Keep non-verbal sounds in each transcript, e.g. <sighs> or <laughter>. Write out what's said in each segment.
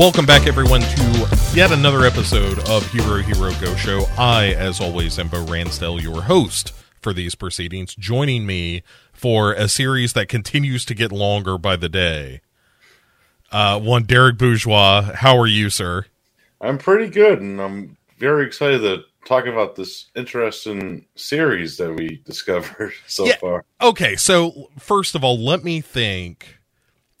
Welcome back, everyone, to yet another episode of Hero Hero Go Show. I, as always, am Bo Ransdell, your host for these proceedings. Joining me for a series that continues to get longer by the day. Uh, one, Derek Bourgeois. How are you, sir? I'm pretty good, and I'm very excited to talk about this interesting series that we <laughs> discovered so Yeah. far. Okay, so first of all, let me thank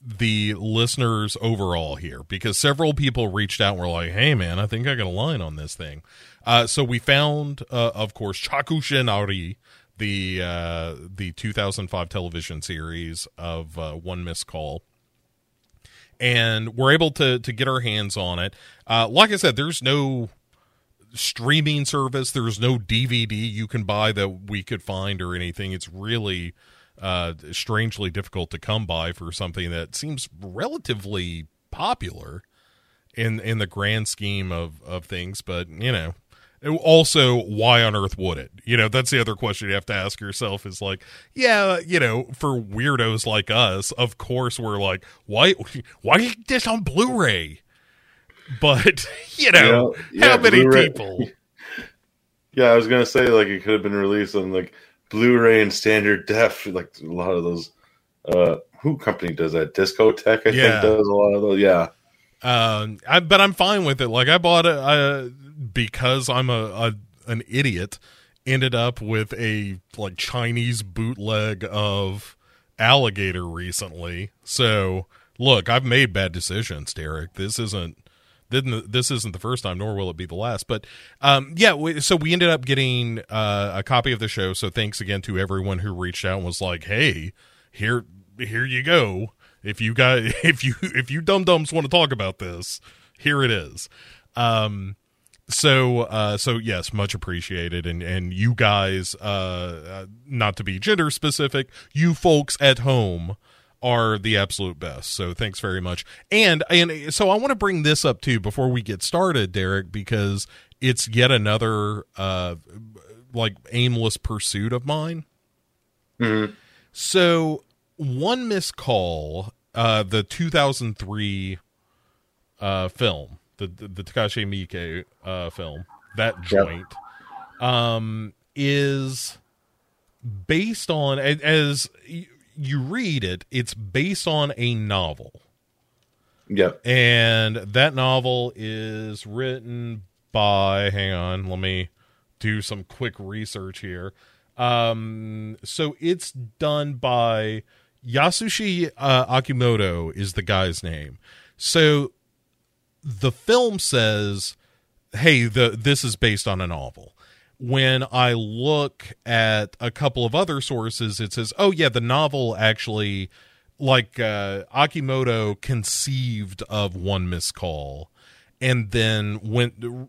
the listeners overall here because several people reached out and were like, "Hey, man, I think I got a line on this thing." Uh, so we found, uh, of course, Chakushinari, the uh, the 2005 television series of uh, One Missed Call, and we're able to to get our hands on it. Uh, like I said, there's no streaming service. There's no DVD you can buy that we could find or anything. It's really uh, strangely difficult to come by for something that seems relatively popular in in the grand scheme of of things. But you know, also why on earth would it? You know, that's the other question you have to ask yourself. Is like, yeah, you know, for weirdos like us, of course we're like, why <laughs> why get this on Blu-ray? But <laughs> you know, Yeah, yeah, how many Blu-ray- people? <laughs> Yeah, I was gonna say like it could have been released on like Blu-ray and standard def. Like a lot of those. Uh, who company does that? Discotek, I Yeah. think, does a lot of those. Yeah, Um, I, but I'm fine with it. Like I bought it uh, because I'm a, a an idiot. Ended up with a like Chinese bootleg of Alligator recently. So look, I've made bad decisions, Derek. This isn't this isn't the first time, nor will it be the last. But um, yeah, we, so we ended up getting uh, a copy of the show. So thanks again to everyone who reached out and was like, "Hey, here, here you go. If you guys, <laughs> if you, if you dum dums want to talk about this, here it is." Um, so, uh, so yes, much appreciated, and and you guys, uh, uh, not to be gender specific, you folks at home are the absolute best. So thanks very much. And and so I want to bring this up too before we get started, Derek, because it's yet another uh like aimless pursuit of mine. Mhm. So one missed call, uh the 2003 uh film, the the, the Takashi Miike uh film, that joint um is based on as you read it, it's based on a novel. yep. And that novel is written by, hang on, let me do some quick research here. Um, so it's done by Yasushi uh, Akimoto is the guy's name. So the film says, "Hey, the this is based on a novel." When I look at a couple of other sources, it says, "Oh yeah, the novel actually like uh, Akimoto conceived of one missed call, and then when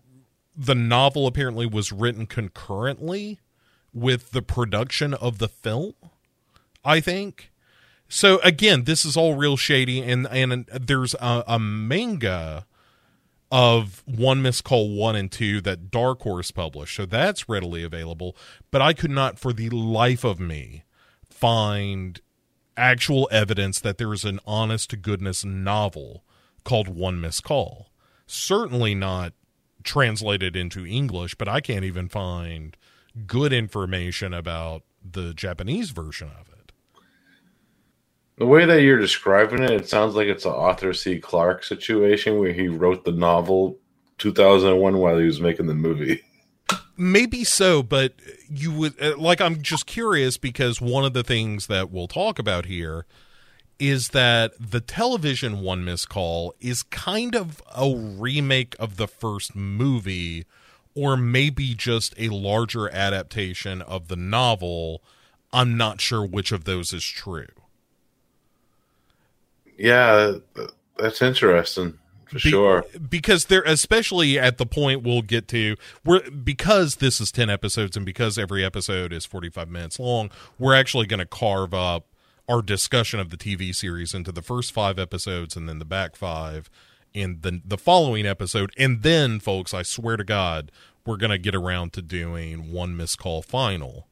the novel apparently was written concurrently with the production of the film, I think. So again, this is all real shady, and and there's a, a manga of one missed call one and two that Dark Horse published, so that's readily available. But I could not, for the life of me, find actual evidence that there is an honest to goodness novel called One Missed Call. Certainly not translated into English, but I can't even find good information about the Japanese version of it. The way that you're describing it, it sounds like it's an Arthur C. Clarke situation where he wrote the novel 2001 while he was making the movie. Maybe so, but you would uh, like. I'm just curious because one of the things that we'll talk about here is that the television one Miss call is kind of a remake of the first movie, or maybe just a larger adaptation of the novel. I'm not sure which of those is true. Yeah, that's interesting for Be- sure. because they're especially at the point we'll get to we're because this is 10 episodes and because every episode is 45 minutes long we're actually going to carve up our discussion of the tv series into the first five episodes and then the back five in the the following episode and then folks i swear to god we're going to get around to doing one missed call final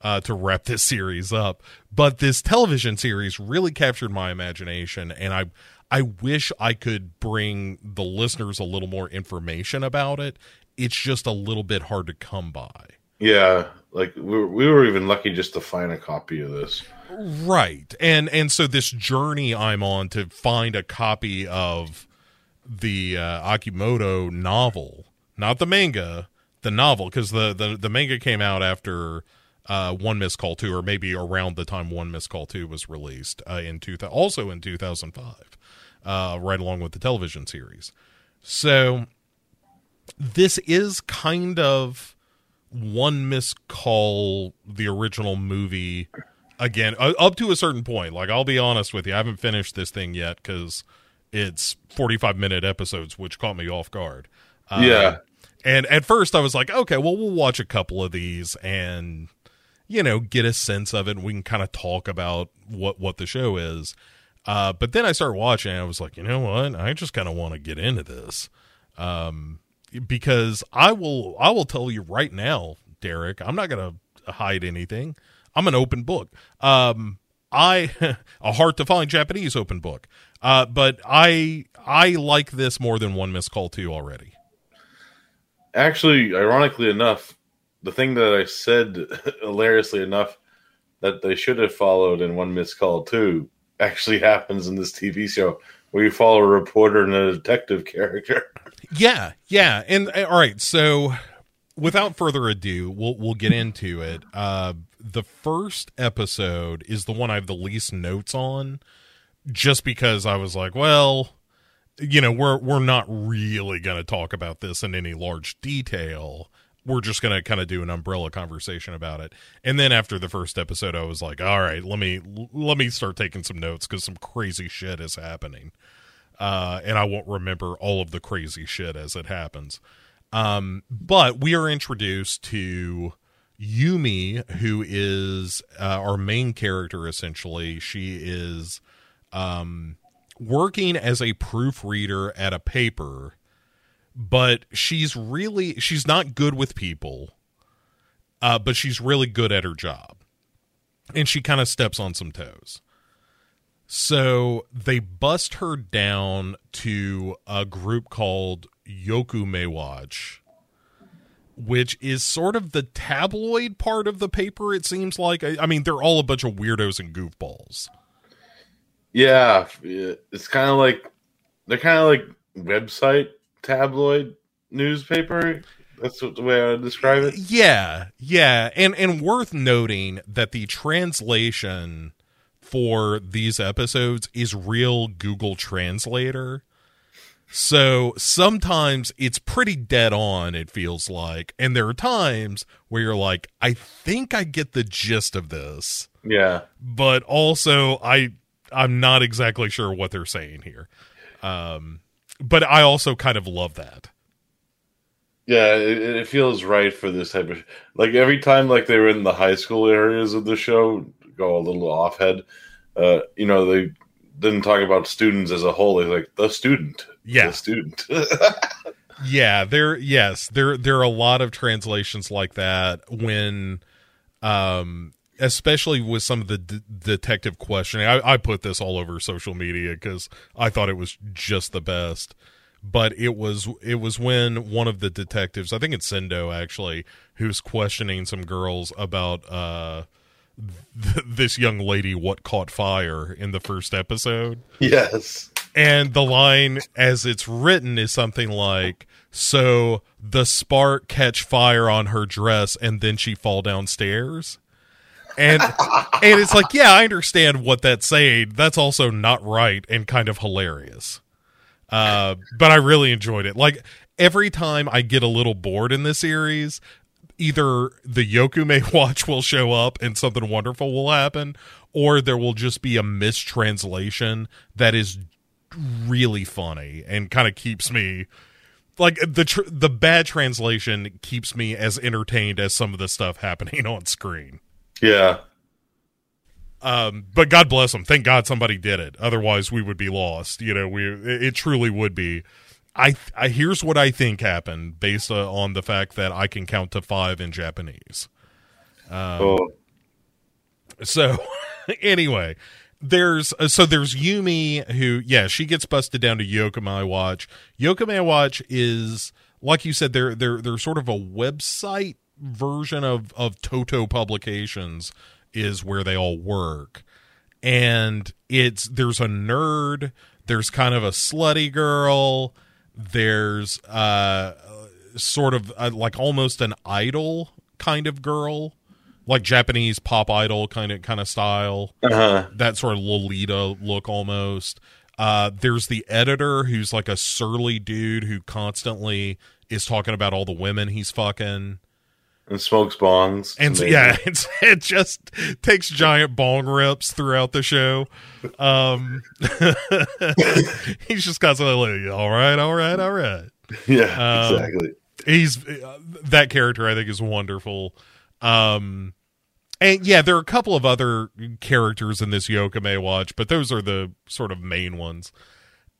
uh, to wrap this series up. But this television series really captured my imagination, and I I wish I could bring the listeners a little more information about it. It's just a little bit hard to come by. Yeah, like we were, we were even lucky just to find a copy of this. Right. And and so this journey I'm on to find a copy of the uh, Akimoto novel, not the manga, the novel because the, the the manga came out after uh, One Miss Call Two, or maybe around the time One Miss Call Two was released uh, in two also in 2005, uh, right along with the television series. So this is kind of one Miss call the original movie again uh, up to a certain point. Like i'll be honest with you i haven't finished this thing yet because it's 45 minute episodes which caught me off guard. Uh, yeah. and at first i was like okay well we'll watch a couple of these and you know get a sense of it and we can kind of talk about what what the show is. Uh, but then i started watching and i was like you know what? I just kind of want to get into this. Um, because i will i will tell you right now derek i'm not gonna hide anything. I'm an open book. Um, i <laughs> a hard to find japanese open book. Uh, but i i like this more than one missed call two already. Actually, ironically enough, the thing that I said <laughs> hilariously enough that they should have followed in One Missed Call Two actually <laughs> happens in this TV show where you follow a reporter and a detective character. <laughs> Yeah, yeah, and uh, all right. So, without further ado, we'll we'll get into it. Uh, the first episode is the one I have the least notes on, just because I was like, well, you know, we're we're not really going to talk about this in any large detail. We're just going to kind of do an umbrella conversation about it. And then after the first episode, I was like, all right, let me let me start taking some notes because some crazy shit is happening uh, and I won't remember all of the crazy shit as it happens. Um, but we are introduced to Yumi, who is uh, our main character. Essentially, she is um, working as a proofreader at a paper, but she's really she's not good with people, uh, but she's really good at her job, and she kind of steps on some toes. So they bust her down to a group called Yokume Watch, which is sort of the tabloid part of the paper, it seems like. I, I mean, they're all a bunch of weirdos and goofballs. Yeah, it's kind of like they're kind of like website tabloid newspaper. That's the way I would describe it. Yeah, yeah, and and worth noting that the translation for these episodes is real Google Translator. So sometimes it's pretty dead on, it feels like. And there are times where you're like, I think I get the gist of this. Yeah. But also I I'm not exactly sure what they're saying here. Um but I also kind of love that. Yeah, it, it feels right for this type of like every time like they were in the high school areas of the show, go a little off head. Uh, you know, they didn't talk about students as a whole. They like the student. Yeah. The student. <laughs> yeah, there yes, there there are a lot of translations like that when um especially with some of the d- detective questioning. I, I put this all over social media because I thought it was just the best. But it was it was when one of the detectives, I think it's Sendo actually, who's questioning some girls about uh th- <laughs> this young lady what caught fire in the first episode. yes. And the line as it's written is something like so the spark catch fire on her dress and then she fall downstairs. And and it's like, yeah, I understand what that's saying. That's also not right and kind of hilarious. Uh, but I really enjoyed it. Like every time I get a little bored in this series, either the Yokume <laughs> watch will show up and something wonderful will happen, or there will just be a mistranslation that is really funny and kind of keeps me like the tr- the bad translation keeps me as entertained as some of the stuff happening <laughs> on screen. Yeah. Um, but God bless them. Thank God somebody did it. Otherwise, we would be lost. You know, we it, it truly would be. I, I here's what I think happened based uh, on the fact that I can count to five in Japanese. Um, Oh, So <laughs> anyway, there's uh, so there's Yumi who yeah she gets busted down to Yokomai Watch. Yokomai Watch is like you said they're they're they're sort of a website version of of Toto Publications is where they all work, and it's there's a nerd, there's kind of a slutty girl, there's uh sort of uh, like almost an idol kind of girl like Japanese pop idol kind of kind of style. Uh-huh. That sort of Lolita look almost. Uh, there's the editor who's like a surly dude who constantly is talking about all the women he's fucking. And smokes bongs. And yeah, <laughs> it's, it just takes giant bong rips throughout the show. Um, <laughs> he's just constantly like, all right, all right, all right. Yeah, Um, exactly. he's uh, that character i think is wonderful um and yeah there are a couple of other characters in this yokame watch but those are the sort of main ones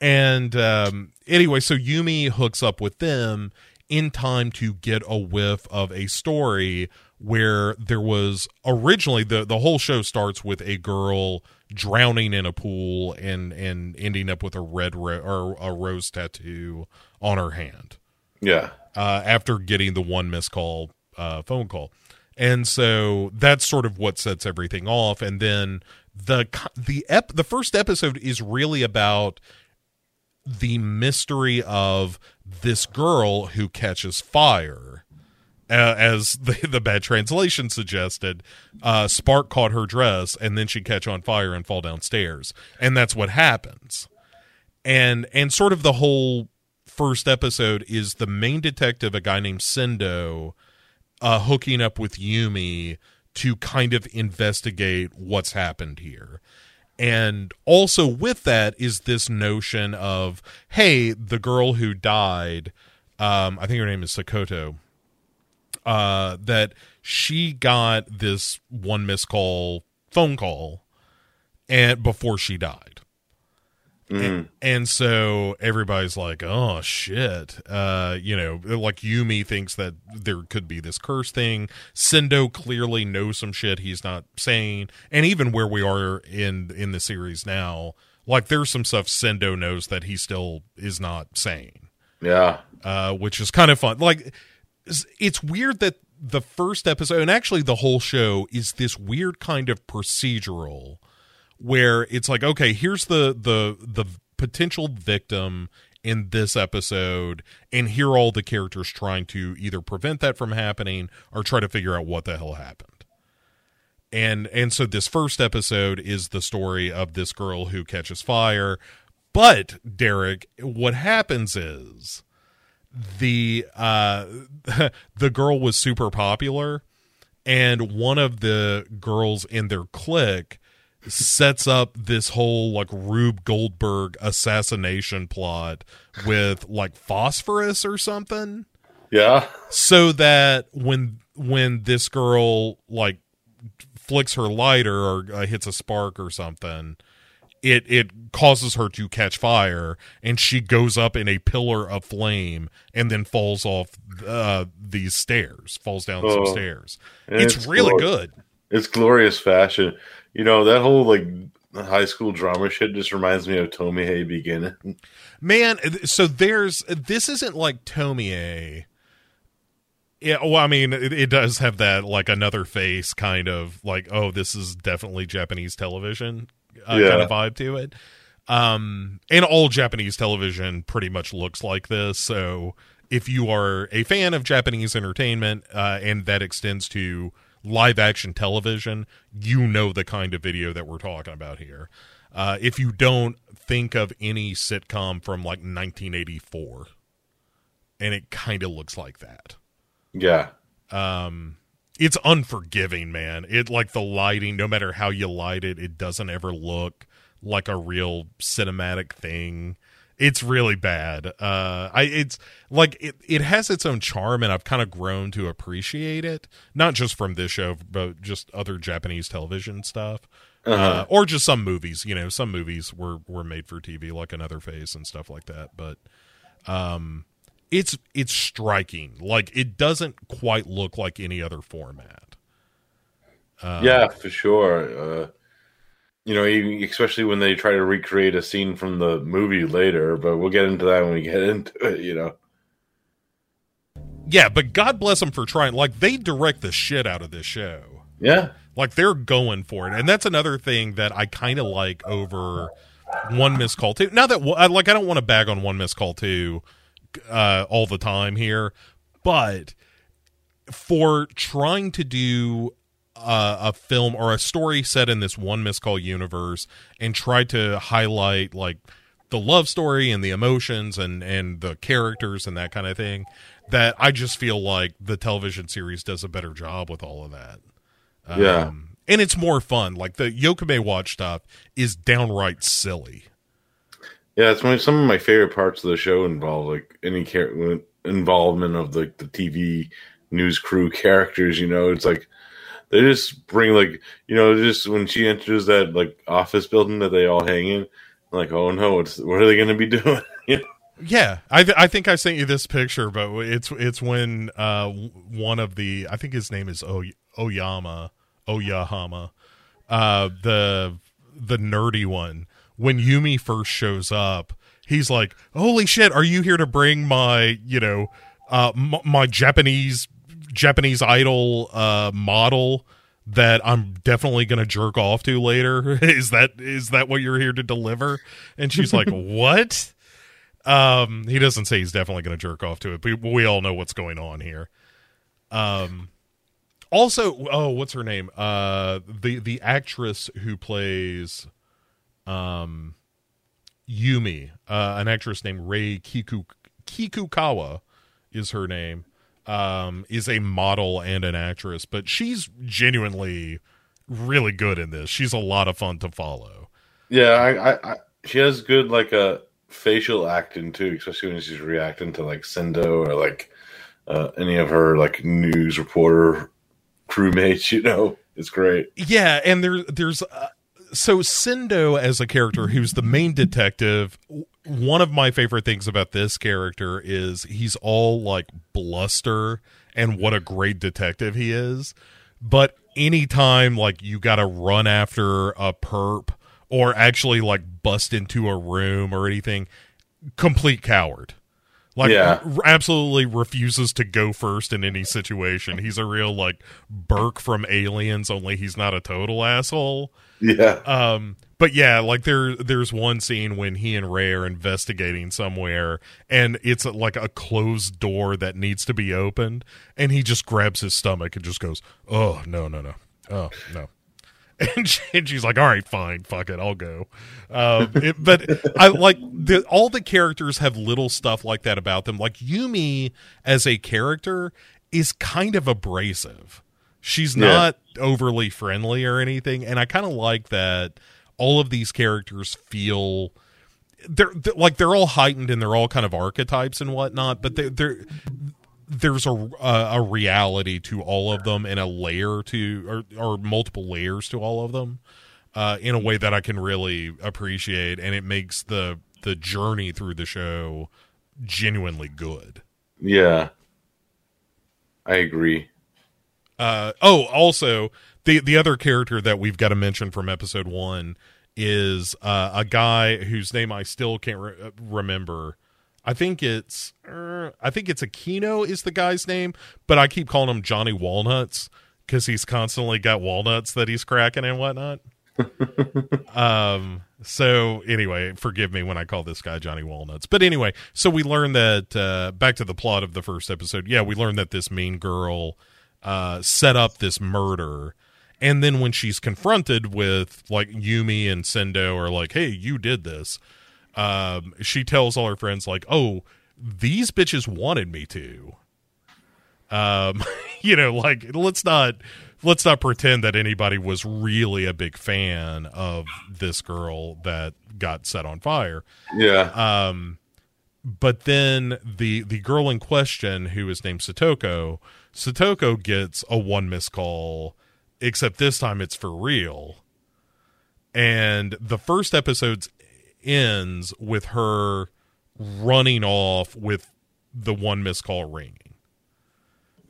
and um anyway so yumi hooks up with them in time to get a whiff of a story where there was originally the the whole show starts with a girl drowning in a pool and and ending up with a red ro- or a rose tattoo on her hand Yeah. uh, after getting the one missed call uh, phone call. And so that's sort of what sets everything off. And then the the ep- the first episode is really about the mystery of this girl who catches fire. Uh, as <laughs> the, the bad translation suggested, uh, spark caught her dress and then she'd catch on fire and fall downstairs. And that's what happens. And and sort of the whole first episode is the main detective, a guy named Sendo, uh, hooking up with Yumi to kind of investigate what's happened here. And also with that is this notion of, hey, the girl who died, um, I think her name is Sakoto, uh, that she got this one missed call phone call and before she died. And, and so everybody's like, "Oh shit!" Uh, you know, like Yumi thinks that there could be this curse thing. Sendo clearly knows some shit he's not saying, and even where we are in in the series now, like there's some stuff Sendo knows that he still is not saying Yeah. uh, which is kind of fun. Like, it's weird that the first episode, and actually the whole show, is this weird kind of procedural where it's like, okay, here's the the the potential victim in this episode, and here are all the characters trying to either prevent that from happening or try to figure out what the hell happened. And and so this first episode is the story of this girl who catches fire. But Derek, what happens is the uh <laughs> the girl was super popular and one of the girls in their clique sets up this whole like Rube Goldberg assassination plot with like phosphorus or something Yeah. so that when when this girl like flicks her lighter or uh, hits a spark or something it it causes her to catch fire and she goes up in a pillar of flame and then falls off uh, these stairs falls down some Oh. stairs And it's, really glor- good It's glorious fashion. You know, that whole like high school drama shit just reminds me of Tomie beginning. man so there's this isn't like tomie yeah well i mean it, it does have that like another face kind of like oh this is definitely japanese television uh, kind Yeah. of vibe to it um and all japanese television pretty much looks like this so if you are a fan of japanese entertainment uh and that extends to live action television you know the kind of video that we're talking about here. Uh if you don't think of any sitcom from like 1984 and it kind of looks like that. Yeah. um it's unforgiving man. It like the lighting no matter how you light it it doesn't ever look like a real cinematic thing it's really bad. Uh i it's like it, it has its own charm and i've kind of grown to appreciate it. Not just from this show but just other japanese television stuff. Uh, Uh-huh. or just some movies you know some movies were were made for tv like another face and stuff like that. But um it's it's striking. Like it doesn't quite look like any other format. Uh, yeah, for sure. You know, especially when they try to recreate a scene from the movie later, but we'll get into that when we get <laughs> into it. You know, yeah, but God bless them for trying. Like they direct the shit out of this show. yeah, Like they're going for it, and that's another thing that I kind of like over one missed call two. Now that I like, I don't want to bag on one missed call two uh, all the time here, but for trying to do uh, a film or a story set in this one missed call universe and try to highlight like the love story and the emotions and and the characters and that kind of thing that I just feel like the television series does a better job with all of that. Yeah. Um, and it's more fun. Like the Yokome Watch stuff is downright silly. yeah. It's my, some of my favorite parts of the show involve like any char- involvement of the the TV news crew characters. You know, it's like they just bring like you know just when she enters that like office building that they all hang in, like oh no, what's what are they going to be <laughs> doing? Yeah, I th- I think I sent you this picture, but it's it's when uh one of the I think his name is o- Oyama Oyahama, uh the the nerdy one. When Yumi first shows up, he's like, "Holy shit, are you here to bring my you know uh m- my Japanese Japanese idol uh model?" that I'm definitely gonna jerk off to later. <laughs> is that is that what you're here to deliver? And she's like, <laughs> "What?" Um, he doesn't say he's definitely going to jerk off to it, but we all know what's going on here. Um, also, oh, what's her name? Uh, the the actress who plays, um, Yumi, uh, an actress named Rei Kiku Kikukawa is her name. Um, is a model and an actress, but she's genuinely really good in this. She's a lot of fun to follow. Yeah, I, I, I she has good like a facial acting too, especially when she's reacting to like Sendo or like uh, any of her like news reporter crewmates. <laughs> You know, it's great. Yeah, and there there's uh, so Sendo as a character who's the main detective. One of my favorite things about this character is he's all like bluster and what a great detective he is. But anytime like you got to run after a perp or actually like bust into a room or anything, complete coward. Like Yeah. r- absolutely refuses to go first in any situation. He's a real like Burke from Aliens, only he's not a total asshole. <laughs> Yeah, Um, but yeah, like there, there's one scene when he and Rei are investigating somewhere, and it's like a closed door that needs to be opened, and he just grabs his stomach and just goes, "Oh no, no, no, oh no." <laughs> And, she, and she's like, "All right, fine, fuck it, I'll go." Um, it, but I like the, all the characters have little stuff like that about them. Like Yumi as a character is kind of abrasive. She's Yeah. not overly friendly or anything, and I kind of like that. All of these characters feel they're, they're like they're all heightened and they're all kind of archetypes and whatnot, but they're, they're there's a, a a reality to all of them and a layer to or, or multiple layers to all of them uh, in a way that I can really appreciate, and it makes the the journey through the show genuinely good. yeah, I agree. Uh, oh, also the the other character that we've got to mention from episode one is uh, a guy whose name I still can't re- uh, remember. I think it's uh, I think it's Aquino is the guy's name, but I keep calling him Johnny Walnuts because he's constantly got walnuts that he's cracking and whatnot. <laughs> um. So anyway, forgive me when I call this guy Johnny Walnuts. But anyway, so we learned that uh, back to the plot of the first episode. Yeah, we learned that this mean girl uh, set up this murder. And then when she's confronted with like Yumi and Sendo are like, "Hey, you did this," um, she tells all her friends like, "Oh, these bitches wanted me to." Um, <laughs> you know, like let's not let's not pretend that anybody was really a big fan of this girl that got set on fire. Yeah, Um, but then the the girl in question, who is named Satoko, Satoko gets a one miss call, except this time it's for real. And the first episode ends with her running off with the one miss call ringing.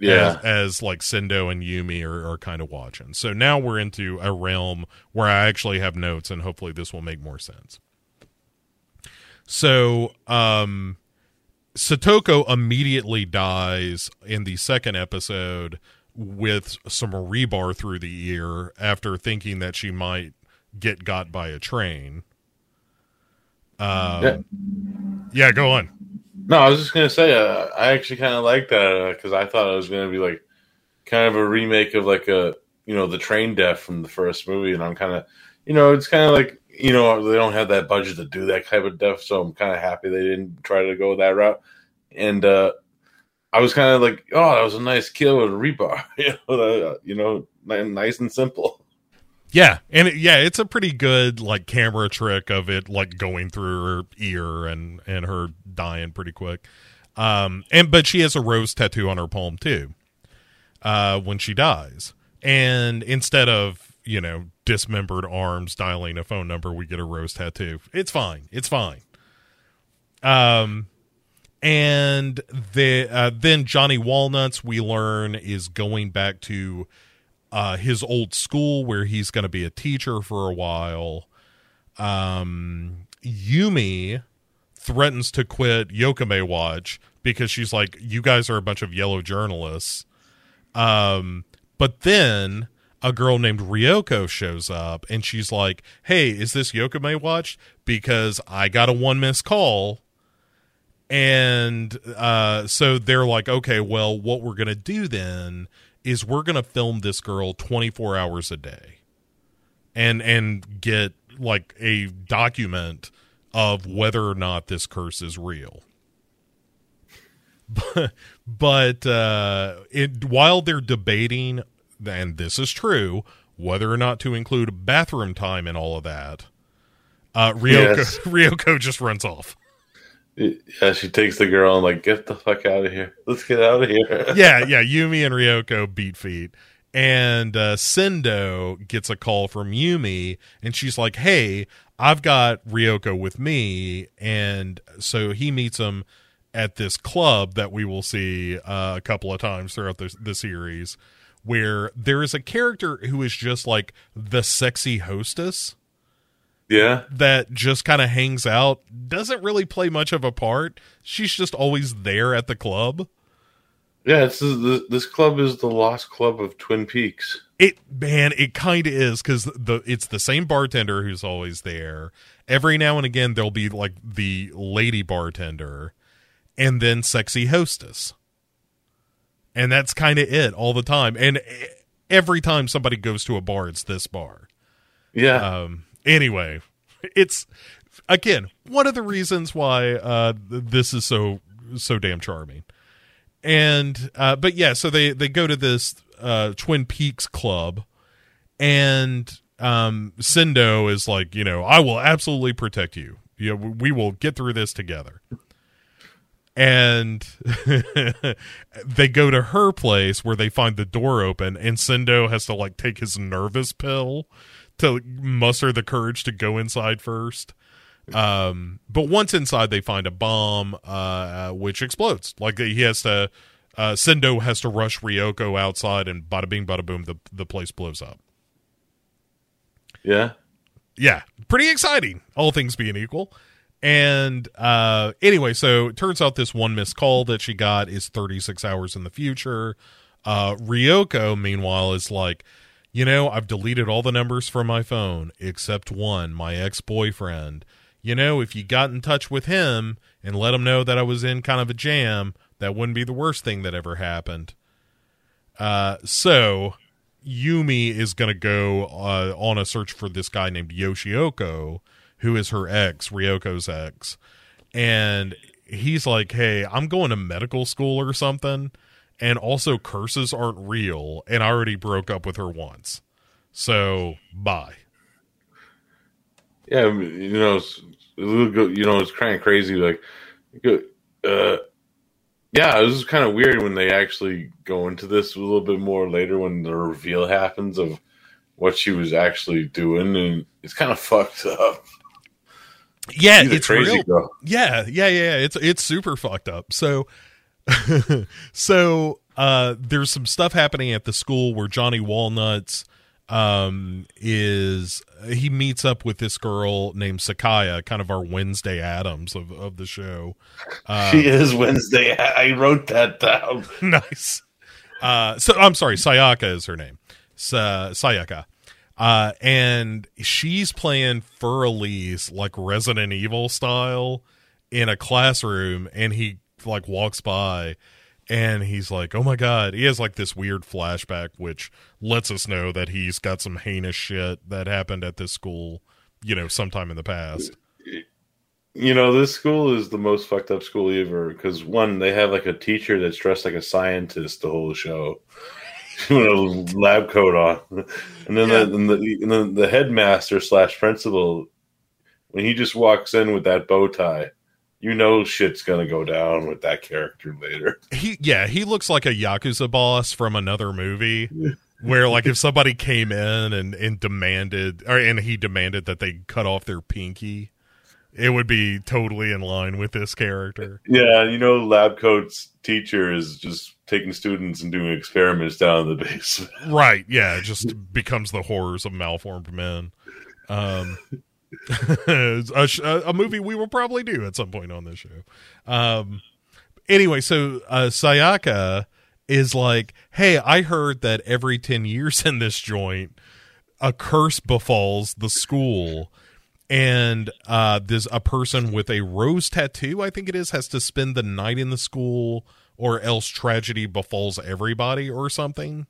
Yeah. as, as like Sendo and Yumi are, are kind of watching. So now we're into a realm where I actually have notes, and hopefully this will make more sense. So, um, Satoko immediately dies in the second episode with some rebar through the ear after thinking that she might get got by a train. Um, Yeah. yeah, go on. No, I was just gonna say, uh, I actually kind of like that because I thought it was gonna be like kind of a remake of like a you know the train death from the first movie, and I'm kind of you know it's kind of like you know they don't have that budget to do that type of stuff. so I'm kind of happy they didn't try to go that route. And uh I was kind of like, oh, that was a nice kill with a rebar, <laughs> you know, you know, nice and simple. Yeah, and it, yeah, it's a pretty good like camera trick of it like going through her ear and and her dying pretty quick. Um and but she has a rose tattoo on her palm too. Uh when she dies. And instead of, you know, dismembered arms dialing a phone number, we get a rose tattoo. It's fine. It's fine. Um and the uh, then Johnny Walnuts we learn is going back to uh, his old school where he's going to be a teacher for a while. Um, Yumi threatens to quit Yokame Watch because she's like, "You guys are a bunch of yellow journalists." Um, but then a girl named Ryoko shows up and she's like, "Hey, is this Yokame Watch? Because I got a one miss call." And uh, so they're like, okay, well, what we're going to do then is we're going to film this girl 24 hours a day and and get like a document of whether or not this curse is real. But, <laughs> but uh, it, while they're debating, and this is true, whether or not to include bathroom time and all of that, uh, Ryoko, Yes. <laughs> Ryoko just runs off. Yeah, she takes the girl and like, get the fuck out of here. Let's get out of here. <laughs> yeah, yeah. Yumi and Ryoko beat feet. And uh, Sendo gets a call from Yumi, and she's like, Hey, I've got Ryoko with me. And so he meets him at this club that we will see uh, a couple of times throughout the, the series, where there is a character who is just like the sexy hostess yeah. that just kind of hangs out, doesn't really play much of a part. She's just always there at the club. Yeah, it's this, this club is the Lost Club of Twin Peaks. It man, it kind of is because the it's the same bartender who's always there. Every now and again, there'll be like the lady bartender, and then sexy hostess, and that's kind of it all the time. And every time somebody goes to a bar, it's this bar. Yeah. Um. Anyway, it's again one of the reasons why uh this is so so damn charming. And uh but yeah, so they they go to this uh Twin Peaks club and um Sendo is like, you know, I will absolutely protect you. You know, we will get through this together. And <laughs> they go to her place where they find the door open and Sendo has to like take his nervous pill to muster the courage to go inside first. Um, but once inside, they find a bomb, uh, uh, which explodes. Like he has to, uh, Sendo has to rush Ryoko outside, and bada bing, bada boom, the the place blows up. yeah. Yeah, pretty exciting, all things being equal. And uh, anyway, so it turns out this one missed call that she got is 36 hours in the future. Uh, Ryoko, meanwhile, is like, you know, I've deleted all the numbers from my phone except one, my ex boyfriend. You know, if you got in touch with him and let him know that I was in kind of a jam, that wouldn't be the worst thing that ever happened. Uh, so Yumi is going to go uh, on a search for this guy named Yoshioko, who is her ex, Ryoko's ex. And he's like, hey, I'm going to medical school or something. And also, curses aren't real. And I already broke up with her once. So, bye. Yeah, you know, it's, you know, it's kind of crazy. Like, uh, yeah, it was kind of weird when they actually go into this a little bit more later when the reveal happens of what she was actually doing, and it's kind of <laughs> fucked up. Yeah, it's crazy real. girl. Yeah, yeah, yeah. It's it's super fucked up. So, <laughs> so uh, there's some stuff happening at the school where Johnny Walnuts um is he meets up with this girl named Sakaya, kind of our Wednesday Addams of, of the show. Uh, she is Wednesday. <laughs> I wrote that down. <laughs> nice. Uh, so I'm sorry, Sayaka is her name. Sa- Sayaka. Uh, and she's playing Furley's like Resident Evil style in a classroom, and he like walks by and he's like, "Oh my god!" He has like this weird flashback, which lets us know that he's got some heinous shit that happened at this school, you know, sometime in the past. You know, this school is the most fucked up school ever because one, they have like a teacher that's dressed like a scientist the whole show, <laughs> lab coat on, and then Yeah. the, and the and then the headmaster slash principal, when he just walks in with that bow tie, you know shit's gonna go down with that character later. <laughs> He, yeah, he looks like a yakuza boss from another movie. Where like if somebody came in and and demanded or and he demanded that they cut off their pinky, it would be totally in line with this character. Yeah, you know, lab coat's teacher is just taking students and doing experiments down in the <laughs> basement. Right. Yeah. It just becomes the horrors of malformed men. Um, <laughs> a, a movie we will probably do at some point on this show. Um, anyway, so uh, Sayaka is like, hey, I heard that every 10 years in this joint, a curse befalls the school. And uh, there's a person with a rose tattoo, I think it is, has to spend the night in the school, or else tragedy befalls everybody, or something.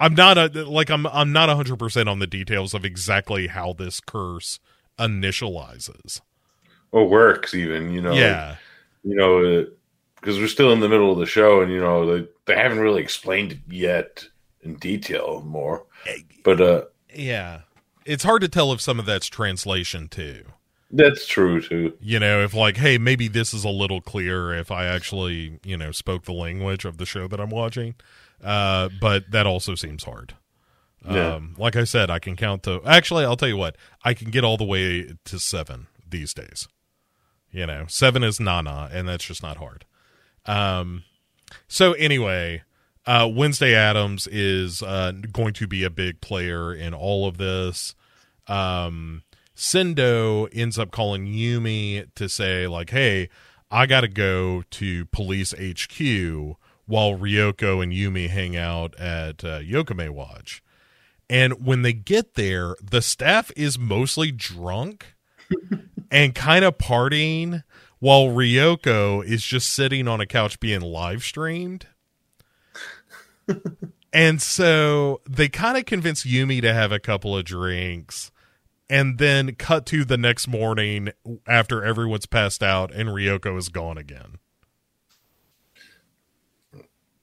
I'm not a like I'm I'm not hundred percent on the details of exactly how this curse initializes. Or works even, you know. yeah, you know, because we're still in the middle of the show, and you know they they haven't really explained it yet in detail more. But uh, yeah. It's hard to tell if some of that's translation too. that's true too. You know, if like, hey, maybe this is a little clearer if I actually, you know, spoke the language of the show that I'm watching. Uh, but that also seems hard. Yeah. Um, like I said, I can count to actually, I'll tell you what, I can get all the way to seven these days. You know, seven is Nana, and that's just not hard. Um, so anyway, uh, Wednesday Addams is uh, going to be a big player in all of this. Um, Sendo ends up calling Yumi to say, like, hey, I got to go to police HQ while Ryoko and Yumi hang out at uh, Yokame Watch. And when they get there, the staff is mostly drunk <laughs> and kind of partying while Ryoko is just sitting on a couch being live streamed. And so they kind of convince Yumi to have a couple of drinks and then cut to the next morning after everyone's passed out and Ryoko is gone again.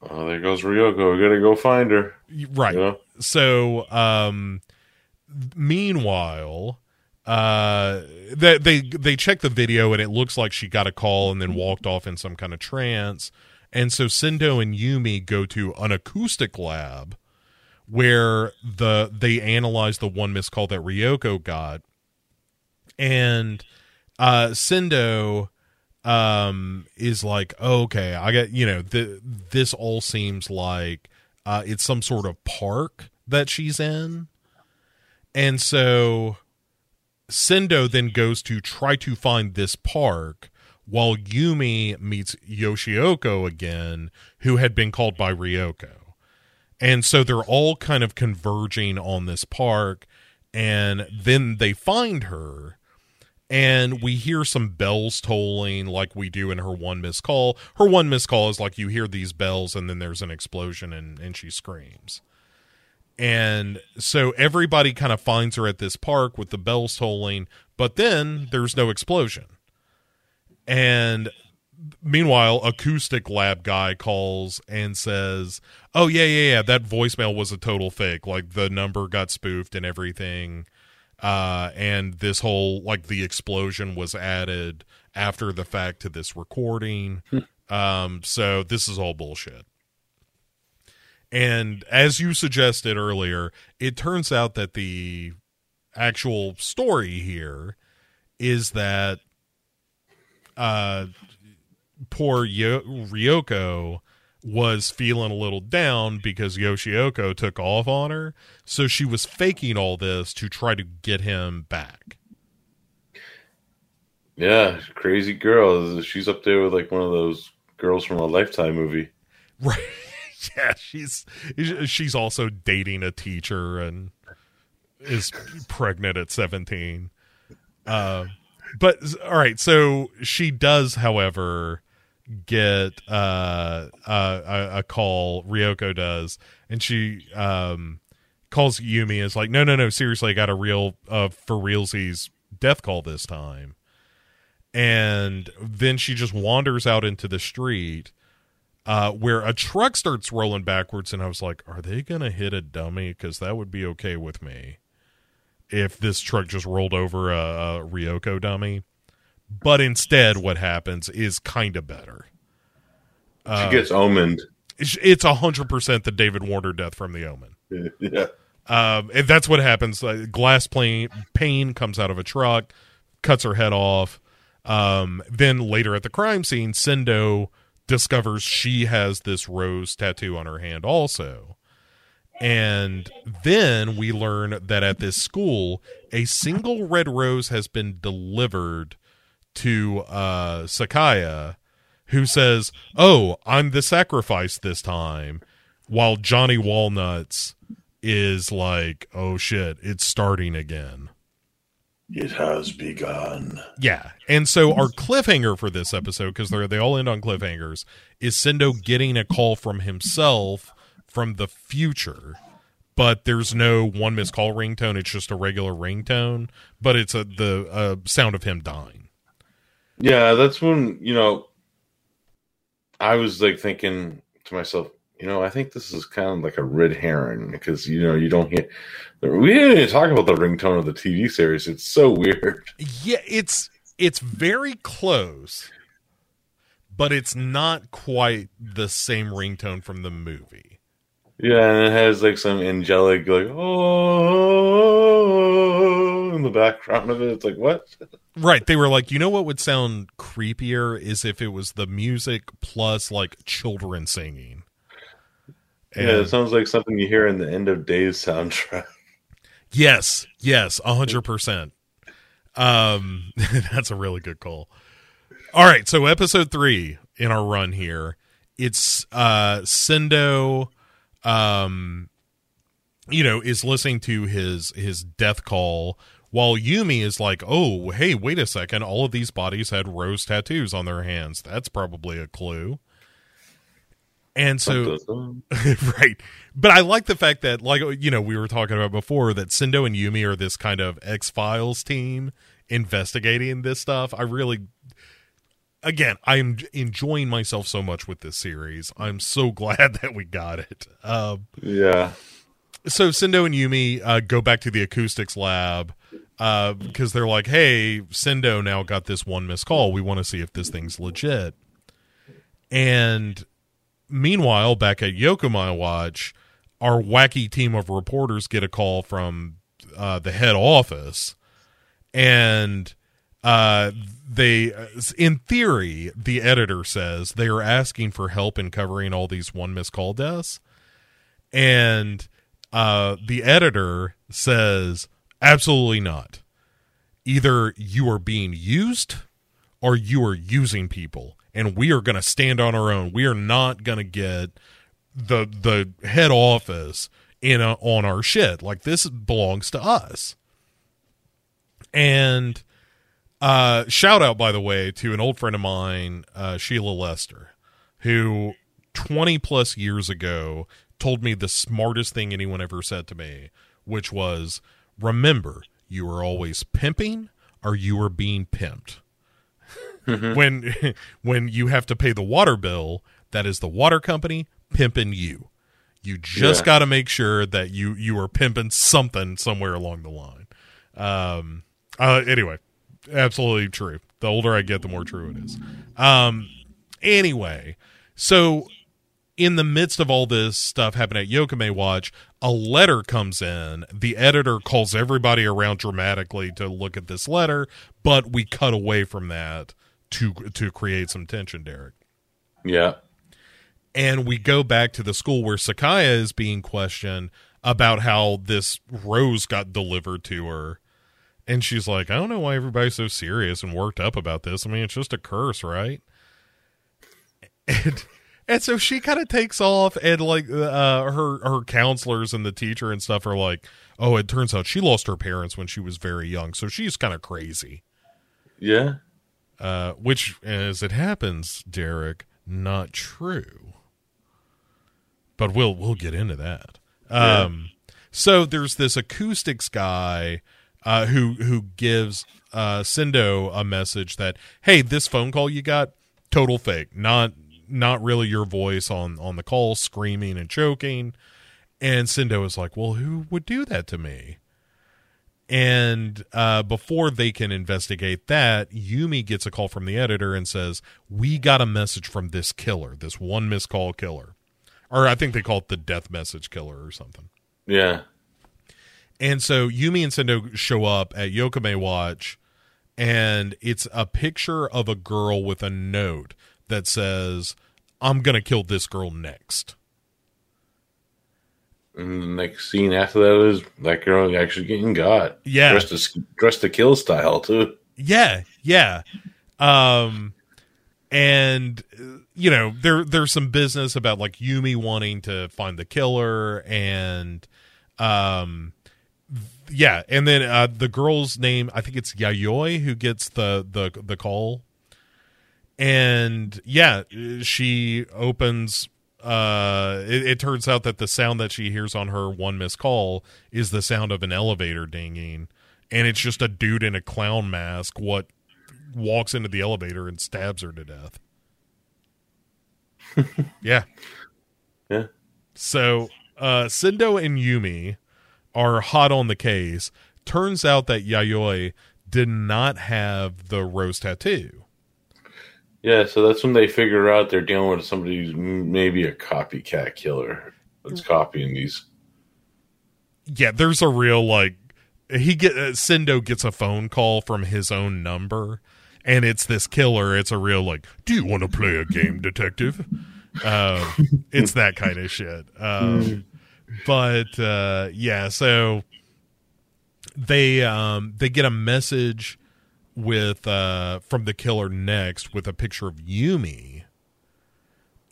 Oh, there goes Ryoko. We gotta go find her. Right. Know? so um meanwhile uh they they they check the video and it looks like she got a call and then walked off in some kind of trance and so Sendo and Yumi go to an acoustic lab where the they analyze the one missed call that Ryoko got. And uh Sendo um is like okay i got you know the, this all seems like uh it's some sort of park that she's in. And so sendo then goes to try to find this park while yumi meets yoshioko again who had been called by ryoko and so they're all kind of converging on this park and then they find her and we hear some bells tolling like we do in her one missed call. Her one missed call is like you hear these bells and then there's an explosion and, and she screams. And so everybody kind of finds her at this park with the bells tolling, but then there's no explosion. And meanwhile, acoustic lab guy calls and says, "Oh yeah, yeah, yeah, that voicemail was a total fake. Like the number got spoofed and everything." uh, and this whole like the explosion was added after the fact to this recording. um, so this is all bullshit. And as you suggested earlier, it turns out that the actual story here is that uh, poor Yo- Ryoko was feeling a little down because Yoshioka took off on her. So she was faking all this to try to get him back. Yeah, crazy girl. She's up there with like one of those girls from a Lifetime movie. Right. <laughs> yeah, she's she's also dating a teacher and is pregnant at 17. Uh, but all right, so she does, however, get uh, uh, a, a call. Ryoko does, and she um, calls Yumi. Is like, no, no, no, seriously, I got a real uh, for realsies death call this time. And then she just wanders out into the street uh, where a truck starts rolling backwards, and I was like, "Are they gonna hit a dummy? Because that would be okay with me if this truck just rolled over a, a Ryoko dummy." But instead, what happens is kind of better. Uh, she gets omened. It's a hundred percent the David Warner death from The Omen. <laughs> yeah, um, and that's what happens. Uh, glass plane pane comes out of a truck, cuts her head off. Um, then later at the crime scene, Sendo discovers she has this rose tattoo on her hand also. And then we learn that at this school, a single red rose has been delivered to uh, Sakaya, who says, Oh, I'm the sacrifice this time. While Johnny Walnuts is like, Oh shit, it's starting again. It has begun. Yeah. And so our cliffhanger for this episode, because they all end on cliffhangers, is Sendo getting a call from himself from the future. But there's no one missed call ringtone. It's just a regular ringtone, but it's a the uh, sound of him dying. Yeah, that's when you know. I was like thinking to myself, you know, I think this is kind of like a red herring because you know you don't hear. We didn't even talk about the ringtone of the TV series. It's so weird. Yeah, it's it's very close, but it's not quite the same ringtone from the movie. Yeah, and it has like some angelic like oh in the background of it. It's like what? Right. They were like, you know what would sound creepier is if it was the music plus like children singing. And yeah, it sounds like something you hear in the end of Days soundtrack. <laughs> Yes, yes, a hundred percent. Um, <laughs> that's a really good call. All right, so episode three in our run here, it's uh Sendo, um, you know, is listening to his his death call while Yumi is like, "Oh, hey, wait a second! All of these bodies had rose tattoos on their hands. That's probably a clue." And so, <laughs> right. But I like the fact that, like, you know, we were talking about before that Sendo and Yumi are this kind of X Files team investigating this stuff. I really, again, I'm enjoying myself so much with this series. I'm so <laughs> glad that we got it. Um, yeah. So Sendo and Yumi uh, go back to the acoustics lab because uh, they're like, hey, Sendo now got this one missed call. We want to see if this thing's legit. And meanwhile, back at Yokame Watch, our wacky team of reporters get a call from uh, the head office, and uh, they, in theory, the editor says they are asking for help in covering all these one miss call deaths, and uh, the editor says absolutely not. Either you are being used or you are using people and we are going to stand on our own. We are not going to get the the head office in a, on our shit. Like this belongs to us. And uh, shout out by the way to an old friend of mine, uh, Sheila Lester, who 20 plus years ago told me the smartest thing anyone ever said to me, which was remember, you are always pimping or you are being pimped mm-hmm. when <laughs> when you have to pay the water bill that is the water company pimping you you just yeah. got to make sure that you you are pimping something somewhere along the line um uh anyway absolutely true the older i get the more true it is um anyway so in the midst of all this stuff happening at Yokame Watch, a letter comes in. The editor calls everybody around dramatically to look at this letter, but we cut away from that to to create some tension, Derek. Yeah. And we go back to the school where Sakaya is being questioned about how this rose got delivered to her. And she's like, I don't know why everybody's so serious and worked up about this. I mean, it's just a curse, right? And and so she kind of takes off and like uh her her counselors and the teacher and stuff are like, "Oh, it turns out she lost her parents when she was very young, so she's kind of crazy." Yeah. Uh which as it happens, Derek, not true. But we'll we'll get into that. Yeah. Um so there's this acoustics guy uh who who gives uh Sendo a message that, "Hey, this phone call you got total fake. Not not really your voice on on the call screaming and choking." And Sendo is like, "Well, who would do that to me?" And uh, before they can investigate that, Yumi gets a call from the editor and says, "We got a message from this killer, this one missed call killer, or I think they call it the death message killer or something." Yeah. And so Yumi and Sendo show up at Yokame Watch, and it's a picture of a girl with a note that says, "I'm gonna kill this girl next." And the next scene after that is that girl actually getting got. Yeah. Dressed to, dressed to kill style, too. Yeah, yeah. Um and you know, there there's some business about like Yumi wanting to find the killer and um yeah, and then uh the girl's name, I think it's Yayoi who gets the the the call. And yeah, she opens uh it, it turns out that the sound that she hears on her one missed call is the sound of an elevator dinging and it's just a dude in a clown mask what walks into the elevator and stabs her to death <laughs> yeah Yeah. so uh Sendo and Yumi are hot on the case turns out that Yayoi did not have the rose tattoo Yeah, so that's when they figure out they're dealing with somebody who's maybe a copycat killer that's copying these. yeah, there's a real like he get uh, Sendo gets a phone call from his own number, and it's this killer. It's a real like, do you want to play a game, <laughs> detective? Um, it's that kind of shit. Um, but uh, yeah, so they um, they get a message with uh, from the killer next with a picture of Yumi.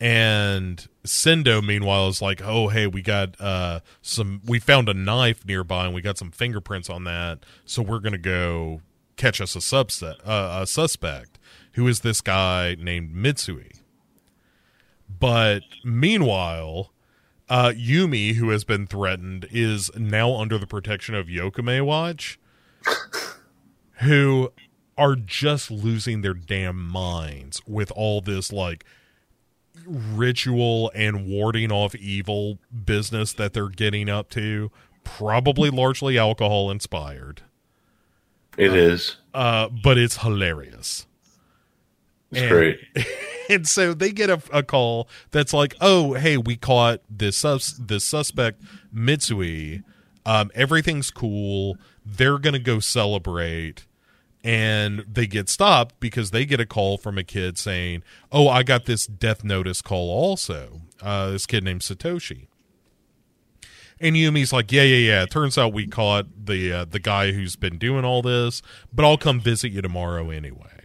And Sendo, meanwhile, is like, "Oh, hey, we got uh, some. We found a knife nearby, and we got some fingerprints on that. So we're gonna go catch us a subset, uh, a suspect, who is this guy named Mitsui." But meanwhile, uh, Yumi, who has been threatened, is now under the protection of Yokame Watch, <laughs> who are just losing their damn minds with all this like ritual and warding off evil business that they're getting up to, probably largely alcohol inspired. It is. Uh, but it's hilarious. It's And- great. <laughs> and so they get a, a call that's like, "Oh, hey, we caught this sus- this suspect Mitsui. Um, everything's cool. They're gonna go celebrate." And they get stopped because they get a call from a kid saying, "Oh, I got this death notice call also. Uh, this kid named Satoshi." And Yumi's like, "Yeah, yeah, yeah. Turns out we caught the uh, the guy who's been doing all this, but I'll come visit you tomorrow anyway."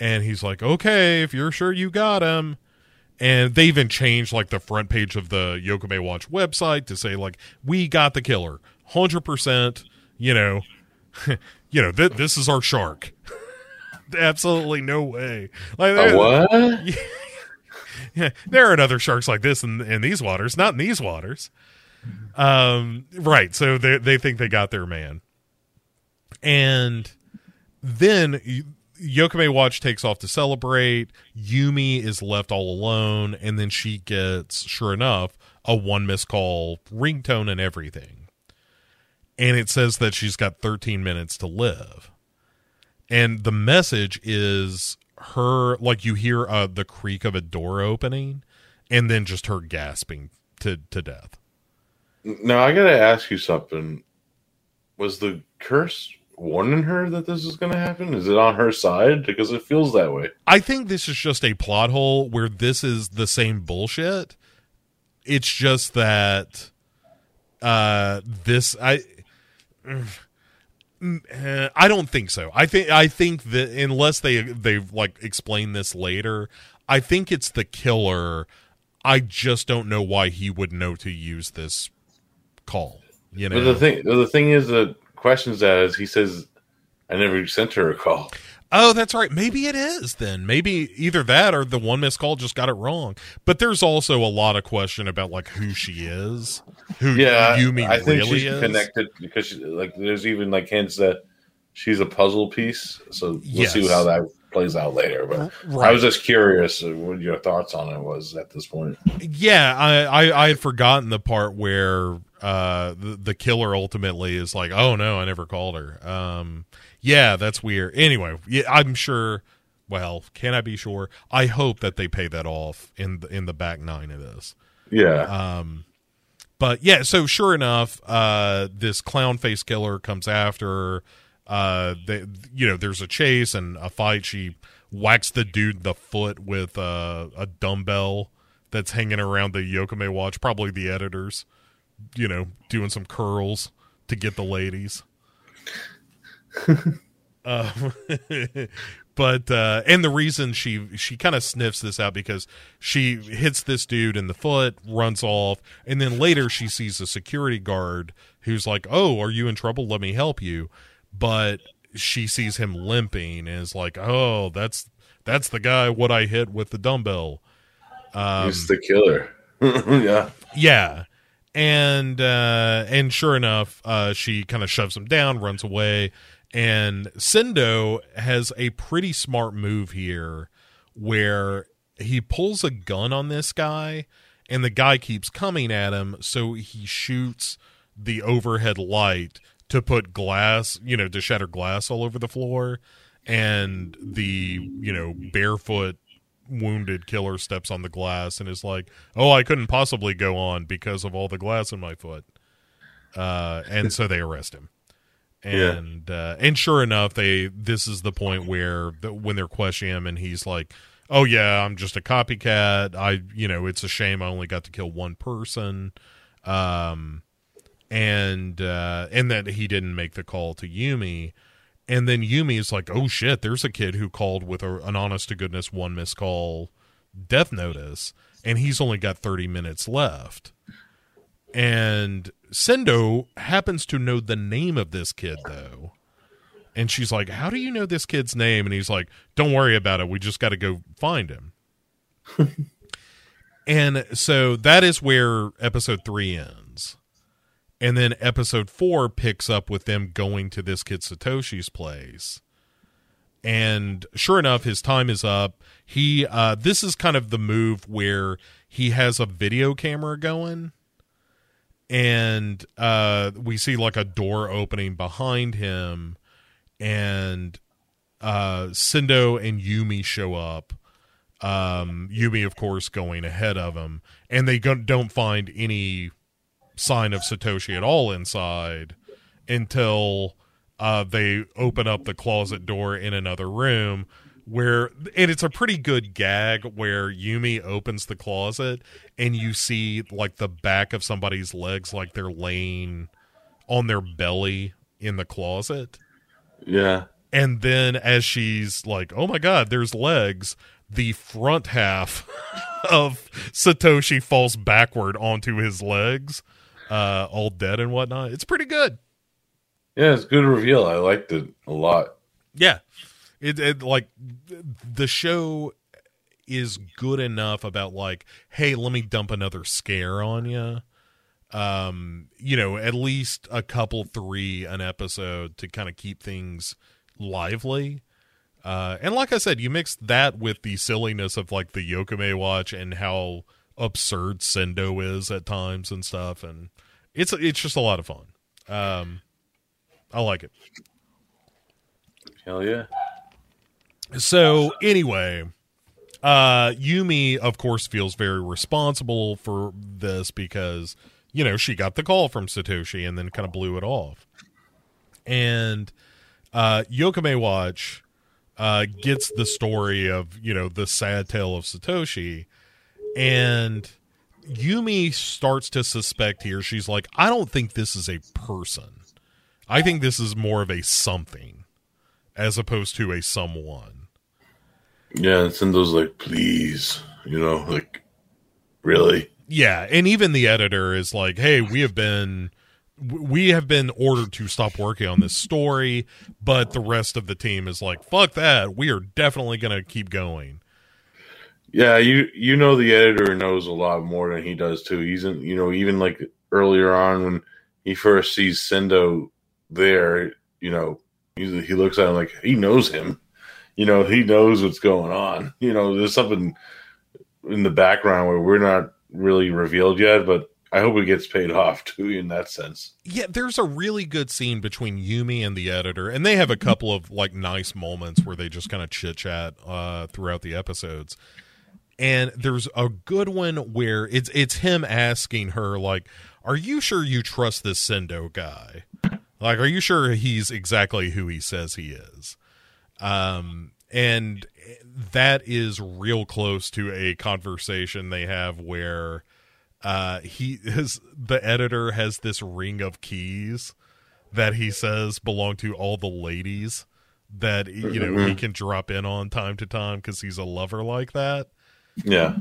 And he's like, okay, if you're sure you got him. And they even changed like the front page of the Yokame Watch website to say like, we got the killer, hundred percent. You know, <laughs> you know, th- this is our shark. <laughs> Absolutely no way. Like, what? <laughs> yeah, there are other sharks like this in, in these waters, not in these waters. Um, right. So they they think they got their man, and then y- Yokame Watch takes off to celebrate. Yumi is left all alone, and then she gets, sure enough, a one missed call ringtone and everything. And it says that she's got 13 minutes to live. And the message is her, like you hear uh, the creak of a door opening, and then just her gasping to, to death. Now I gotta ask you something. Was the curse warning her that this is going to happen? Is it on her side? Because it feels that way. I think this is just a plot hole where this is the same bullshit. It's just that uh this I <sighs> Mm, I don't think so. I think I think that unless they they've like explain this later, I think it's the killer. I just don't know why he would know to use this call. You know, but the thing the thing is that questions that is he says, "I never sent her a call." Oh, that's right. Maybe it is then. Maybe either that or the one missed call just got it wrong. But there's also a lot of question about like who she is, who yeah, Yumi I think really she's is. connected because she, like there's even like hints that she's a puzzle piece. So we'll Yes. see how that plays out later. But I was just curious what your thoughts on it was at this point. Yeah, I, I I had forgotten the part where uh the, the killer ultimately is like, oh no, I never called her. Um, yeah, that's weird. Anyway, yeah, I'm sure. Well, can I be sure? I hope that they pay that off in the, in the back nine of this. Yeah, Um, but yeah, so sure enough, uh, this clown face killer comes after her. Uh, they, you know, there's a chase and a fight. She whacks the dude the foot with uh, a dumbbell that's hanging around the Yokame watch. Probably the editors, you know, doing some curls to get the ladies. uh, <laughs> <laughs> but uh, and the reason she she kind of sniffs this out because she hits this dude in the foot, runs off, and then later she sees a security guard who's like, "Oh, are you in trouble? Let me help you." But she sees him limping and is like, "Oh, that's that's the guy what I hit with the dumbbell." Um, he's the killer. <laughs> yeah, yeah. And uh and sure enough, uh she kind of shoves him down, runs away, and Sendo has a pretty smart move here where he pulls a gun on this guy and the guy keeps coming at him, so he shoots the overhead light to put glass, you know, to shatter glass all over the floor. And the, you know, barefoot wounded killer steps on the glass and is like, "Oh, I couldn't possibly go on because of all the glass in my foot." Uh, and so they arrest him. <laughs> Yeah. And uh, and sure enough, they this is the point where the, when they're questioning him, and he's like, "Oh yeah, I'm just a copycat. I, you know, it's a shame I only got to kill one person." Um, and uh, and that he didn't make the call to Yumi. And then Yumi is like, "Oh shit, there's a kid who called with a, an honest to goodness one missed call death notice, and he's only got 30 minutes left." And Sendo happens to know the name of this kid though. And she's like, "How do you know this kid's name?" And he's like, "Don't worry about it. We just got to go find him." <laughs> and so that is where episode 3 ends. And then episode four picks up with them going to this kid Satoshi's place. And sure enough, his time is up. He uh this is kind of the move where he has a video camera going and uh we see like a door opening behind him and uh Sendo and Yumi show up. Um Yumi of course going ahead of him and they go- don't find any sign of Satoshi at all inside until uh, they open up the closet door in another room where and it's a pretty good gag where Yumi opens the closet and you see like the back of somebody's legs like they're laying on their belly in the closet yeah. and then as she's like oh my god there's legs the front half <laughs> of Satoshi falls backward onto his legs uh all dead and whatnot it's pretty good Yeah, it's a good reveal. I liked it a lot. Yeah. It, it like the show is good enough about like, hey, let me dump another scare on you. Um, you know, at least a couple three an episode to kind of keep things lively. Uh, and like I said, you mix that with the silliness of like the Yokame watch and how absurd Sendo is at times and stuff, and it's it's just a lot of fun. Um, I like it. Hell yeah. So anyway, uh Yumi of course feels very responsible for this because you know she got the call from Satoshi and then kind of blew it off. And uh, Yokame Watch uh, gets the story of you know the sad tale of Satoshi, and Yumi starts to suspect here. She's like, I don't think this is a person. I think this is more of a something, as opposed to a someone. Yeah, it's in those like, please, you know, like, really. Yeah, and even the editor is like, "Hey, we have been we have been ordered to stop working on this story, but the rest of the team is like, fuck that. We are definitely going to keep going." Yeah, you you know the editor knows a lot more than he does too. He's in, you know, even like earlier on when he first sees Sendo there, you know, he, he looks at him like he knows him. You know, he knows what's going on. You know, there's something in the background where we're not really revealed yet, but I hope it gets paid off too in that sense. Yeah, there's a really good scene between Yumi and the editor, and they have a couple of like nice moments where they just kind of chit chat uh, throughout the episodes. And there's a good one where it's it's him asking her like, "Are you sure you trust this Sendo guy? Like, are you sure he's exactly who he says he is?" Um, and that is real close to a conversation they have where uh he his the editor has this ring of keys that he says belong to all the ladies that you know he can drop in on time to time because he's a lover like that Yeah.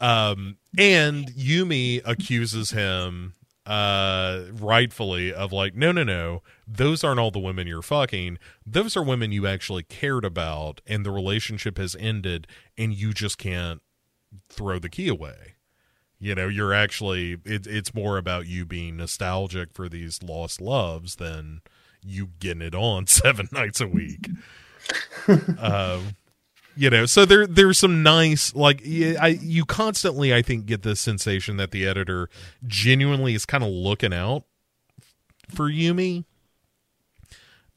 um and yumi accuses him uh rightfully of like no no no those aren't all the women you're fucking. Those are women you actually cared about and the relationship has ended and you just can't throw the key away. You know you're actually it, it's more about you being nostalgic for these lost loves than you getting it on <laughs> seven nights a week. <laughs> Um you know so there there's some nice like I you constantly I think get the sensation that the editor genuinely is kind of looking out for Yumi.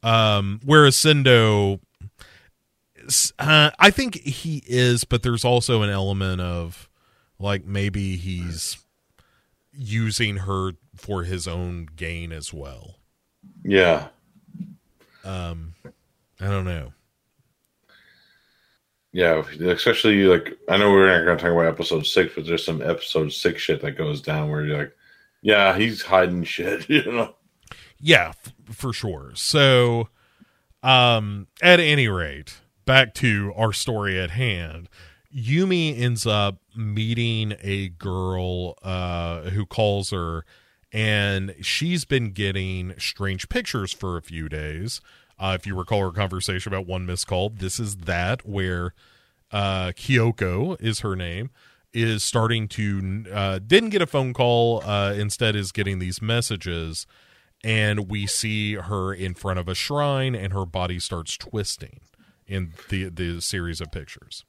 Um whereas Sendo uh, I think he is but there's also an element of like maybe he's using her for his own gain as well. Yeah. um I don't know Yeah, especially like I know we're not going to talk about episode six, but there's some episode six shit that goes down where you're like, yeah, he's hiding shit, <laughs> you know. Yeah, f- for sure. So, um, at any rate, back to our story at hand. Yumi ends up meeting a girl uh, who calls her, and she's been getting strange pictures for a few days. Uh, if you recall our conversation about one missed call, this is that where uh, Kyoko is her name is starting to uh, didn't get a phone call uh, instead is getting these messages and we see her in front of a shrine and her body starts twisting in the the series of pictures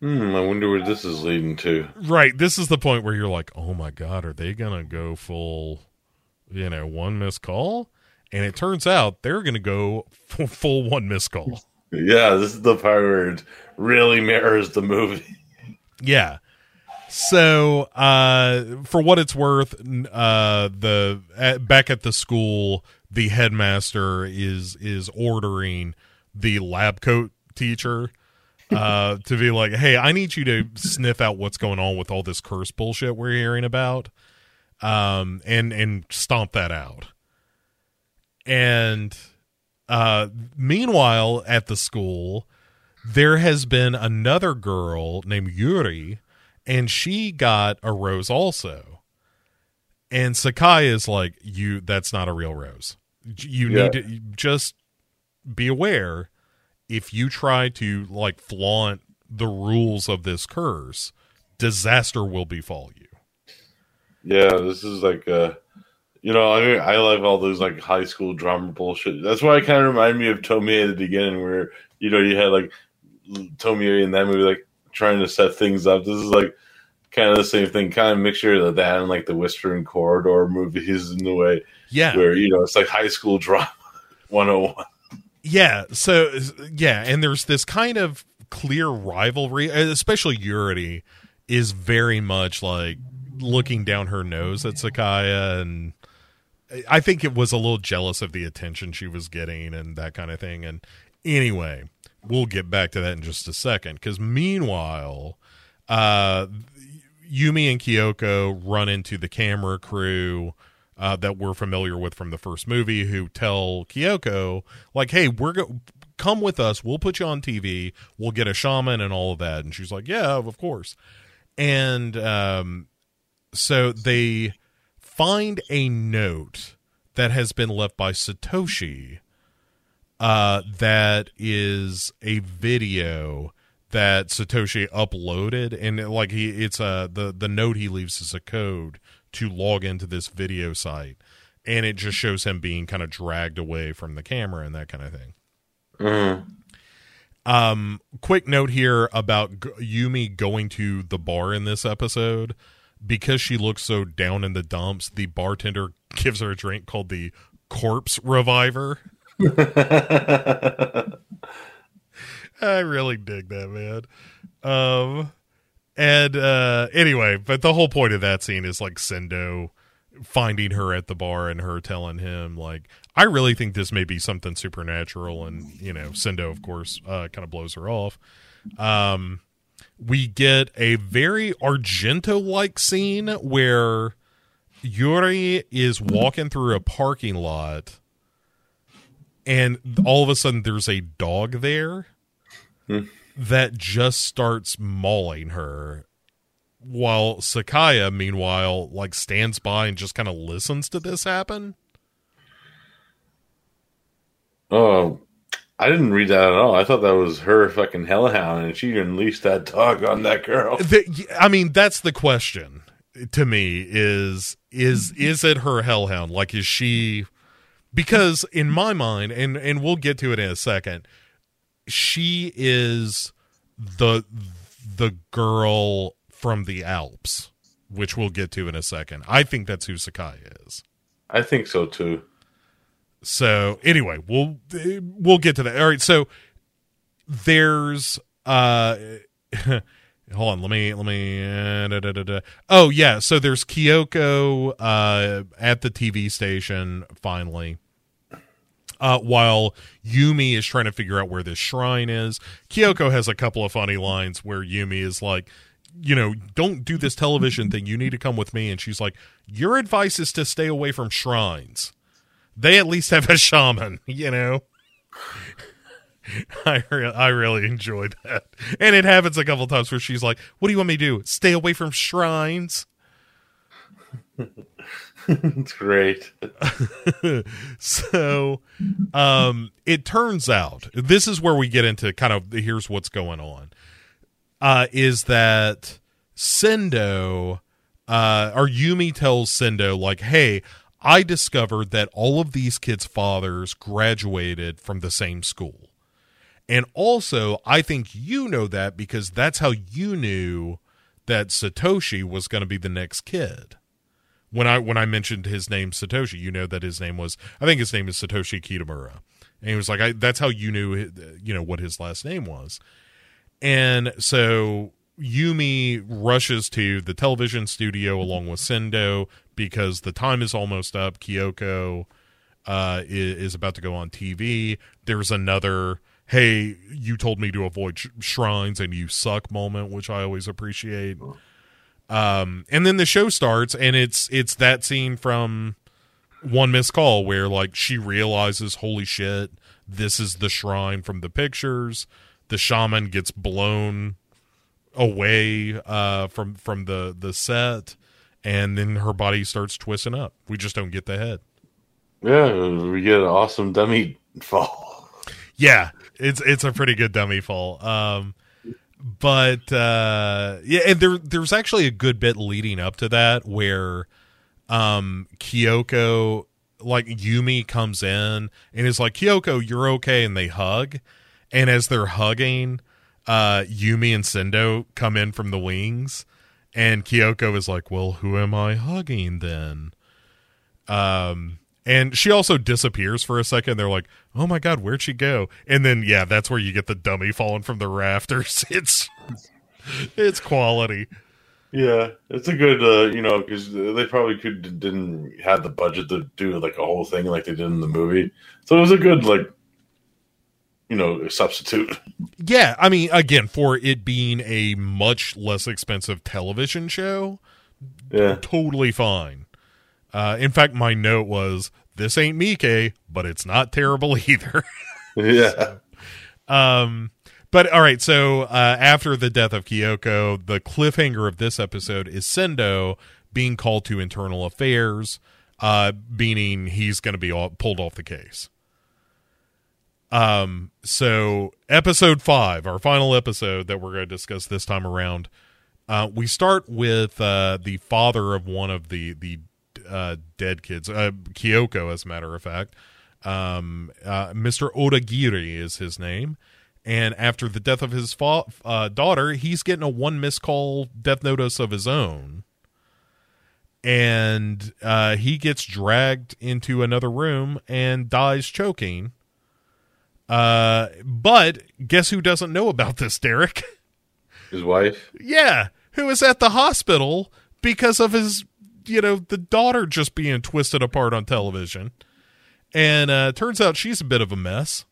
Hmm, I wonder where this is leading to. right this is the point where you're like oh my god are they gonna go full you know one missed call and it turns out they're gonna go full, full one missed call Yeah, this is the part where it really mirrors the movie. Yeah. So, uh, for what it's worth, uh, the at, back at the school, the headmaster is is ordering the lab coat teacher uh, <laughs> to be like, "Hey, I need you to sniff out what's going on with all this curse bullshit we're hearing about, um, and and stomp that out." And uh, meanwhile, at the school, there has been another girl named Yuri, and she got a rose also. And Sakai is like, "You, that's not a real rose. You Yeah. need to just be aware. If you try to like flaunt the rules of this curse, disaster will befall you." Yeah, this is like uh you know, I mean, I love all those like high school drama bullshit. That's why it kind of reminded me of Tomie at the beginning, where you know you had like Tomie in that movie, like trying to set things up. This is like kind of the same thing, kind of mixture of that and like the Whispering Corridor movies in the way Yeah, where you know it's like high school drama <laughs> 101. Yeah, so yeah, and there's this kind of clear rivalry, especially Yuri is very much like looking down her nose at Sakaya and I think it was a little jealous of the attention she was getting and that kind of thing. And anyway, we'll get back to that in just a second. Because meanwhile, uh, Yumi and Kyoko run into the camera crew uh, that we're familiar with from the first movie, who tell Kyoko like, "Hey, we're go- come with us. We'll put you on TV. We'll get a shaman and all of that." And she's like, "Yeah, of course." And um, so they find a note that has been left by Satoshi uh, that is a video that Satoshi uploaded and like he it's a the the note he leaves is a code to log into this video site and it just shows him being kind of dragged away from the camera and that kind of thing. Mm. Um, quick note here about G- Yumi going to the bar in this episode. Because she looks so down in the dumps, the bartender gives her a drink called the Corpse Reviver. <laughs> I really dig that, man. Um, and uh, anyway, but the whole point of that scene is like Sendo finding her at the bar and her telling him like I really think this may be something supernatural and you know Sendo of course uh, kind of blows her off um we get a very Argento like scene where Yuri is walking through a parking lot and all of a sudden there's a dog there that just starts mauling her while Sakaya meanwhile like stands by and just kind of listens to this happen. Oh, I didn't read that at all. I thought that was her fucking hellhound, and she unleashed that dog on that girl. <laughs> The, I mean, that's the question to me is is is it her hellhound? Like is she because in my mind and and we'll get to it in a second, she is the the girl from the Alps, which we'll get to in a second. I think that's who Sakai is. I think so too. So anyway, we'll we'll get to that. All right, so there's uh <laughs> hold on, let me let me uh, da, da, da. Oh yeah, so there's Kyoko uh at the TV station finally. Uh, while Yumi is trying to figure out where this shrine is, Kyoko has a couple of funny lines where Yumi is like, you know, don't do this television thing. You need to come with me. And she's like, your advice is to stay away from shrines they at least have a shaman, you know. <laughs> I re- I really enjoyed that, and it happens a couple times where she's like, "What do you want me to do? Stay away from shrines?" it's <laughs> great. <laughs> so, um, it turns out this is where we get into kind of here's what's going on. Uh, is that Sendo, uh, or Yumi tells Sendo like, "Hey, I discovered that all of these kids' fathers graduated from the same school. And also, I think you know that because that's how you knew that Satoshi was going to be the next kid. When I when I mentioned his name Satoshi, you know that his name was I think his name is Satoshi Kitamura. And he was like I, that's how you knew uh, you know what his last name was. And so Yumi rushes to the television studio along with Sendo because the time is almost up. Kyoko uh, is, is, about to go on TV. There's another, hey, you told me to avoid sh- shrines and you suck moment, which I always appreciate. Um, and then the show starts, and it's it's that scene from One Missed Call where like she realizes, holy shit, this is the shrine from the pictures. The shaman gets blown away uh, from from the the set and then her body starts twisting up. We just don't get the head. Yeah, we get an awesome dummy fall. Yeah, it's it's a pretty good dummy fall. Um, but uh, yeah, and there there's actually a good bit leading up to that where um Kyoko like Yumi comes in and is like Kyoko, you're okay, and they hug, and as they're hugging, uh, Yumi and Sendo come in from the wings and Kyoko is like, "Well, who am I hugging then?" Um, and she also disappears for a second. They're like, "Oh my god, where'd she go?" And then yeah, that's where you get the dummy falling from the rafters. <laughs> It's it's quality. Yeah, it's a good, uh, you know, because they probably could didn't have the budget to do like a whole thing like they did in the movie, so it was a good like, you know, substitute. Yeah, I mean, again, for it being a much less expensive television show, Yeah, totally fine. Uh, in fact, my note was, "This ain't Miike, but it's not terrible <laughs> either." yeah, Um, but all right, so uh, after the death of Kyoko, the cliffhanger of this episode is Sendo being called to internal affairs, uh, meaning he's going to be all, pulled off the case. Um, so episode five, our final episode that we're going to discuss this time around, uh, we start with uh, the father of one of the the uh, dead kids, uh, Kyoko, as a matter of fact. Um, uh, Mr. Odagiri is his name. And after the death of his fa- uh, daughter, he's getting a one missed call death notice of his own. And uh, he gets dragged into another room and dies choking. Uh, but guess who doesn't know about this, Derek? <laughs> his wife. yeah, who is at the hospital because of his, you know, the daughter just being twisted apart on television. And uh, turns out she's a bit of a mess.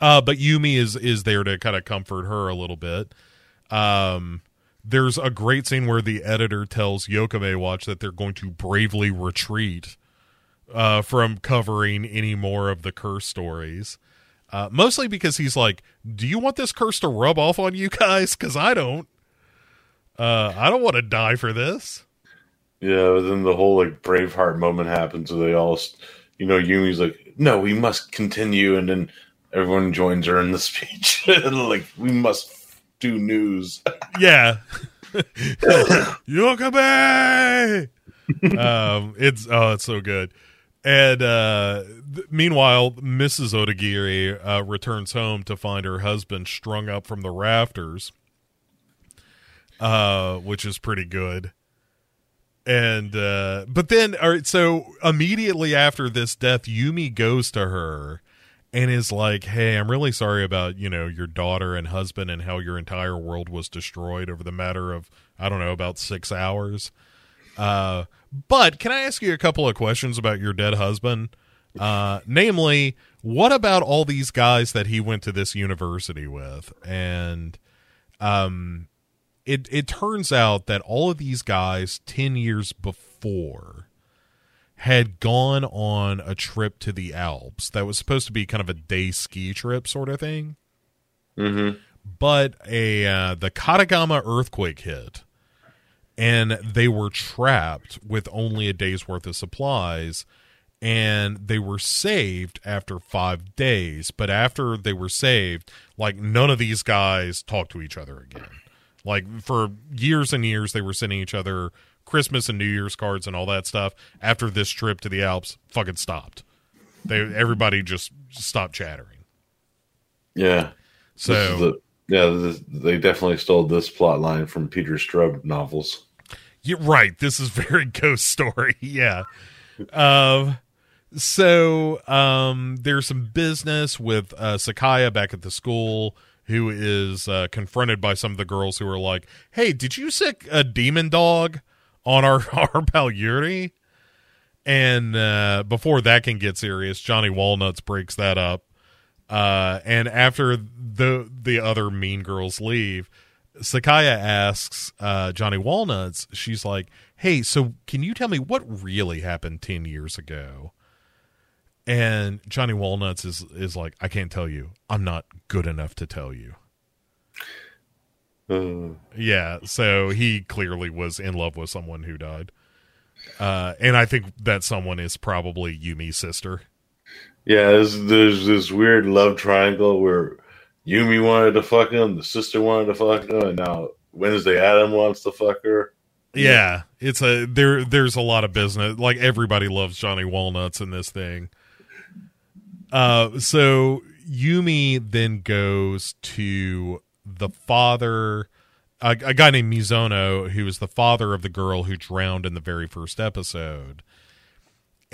Uh, but Yumi is is there to kind of comfort her a little bit. Um, there's a great scene where the editor tells Yokame Watch that they're going to bravely retreat uh, from covering any more of the curse stories. Uh, mostly because he's like, "Do you want this curse to rub off on you guys? Because I don't. Uh, I don't want to die for this." Yeah, but then the whole like Braveheart moment happens, where they all, you know, Yumi's like, "No, we must continue," and then everyone joins her in the <laughs> speech, <laughs> like, "We must do news." <laughs> Yeah. Yokabe! um, it's oh, it's so good. And uh, th- meanwhile, Mrs. Odagiri uh, returns home to find her husband strung up from the rafters, uh, which is pretty good. And uh, but then, all right, so immediately after this death, Yumi goes to her and is like, "Hey, I'm really sorry about you know your daughter and husband and how your entire world was destroyed over the matter of I don't know about six hours." But can I ask you a couple of questions about your dead husband? Uh, namely, what about all these guys that he went to this university with? And um, it it turns out that all of these guys ten years before had gone on a trip to the Alps that was supposed to be kind of a day ski trip sort of thing. Mm-hmm. But a uh, the Katagama earthquake hit, and they were trapped with only a day's worth of supplies, and they were saved after five days. But after they were saved, like none of these guys talked to each other again. Like for years and years, they were sending each other Christmas and New Year's cards and all that stuff. After this trip to the Alps, fucking stopped. They everybody just stopped chattering. Yeah. So yeah, they definitely stole this plot line from Peter Straub novels. Yeah, right. This is very <laughs> ghost story. <laughs> yeah. Um. So, um, there's some business with uh, Sakaya back at the school, who is uh, confronted by some of the girls who are like, "Hey, did you sick a demon dog on our <laughs> our pal Yuri?" And uh, before that can get serious, Johnny Walnuts breaks that up. Uh, and after the the other mean girls leave, Sakaya asks uh, Johnny Walnuts, she's like, Hey, so can you tell me what really happened 10 years ago? And Johnny Walnuts is, is like, I can't tell you. I'm not good enough to tell you. Uh, Yeah, so he clearly was in love with someone who died. Uh, and I think that someone is probably Yumi's sister. Yeah, there's, there's this weird love triangle where Yumi wanted to fuck him, the sister wanted to fuck him, and now Wednesday Addams wants to fuck her. Yeah, it's a there. There's a lot of business. Like everybody loves Johnny Walnuts in this thing. Uh, so Yumi then goes to the father, a, a guy named Mizono, who is the father of the girl who drowned in the very first episode,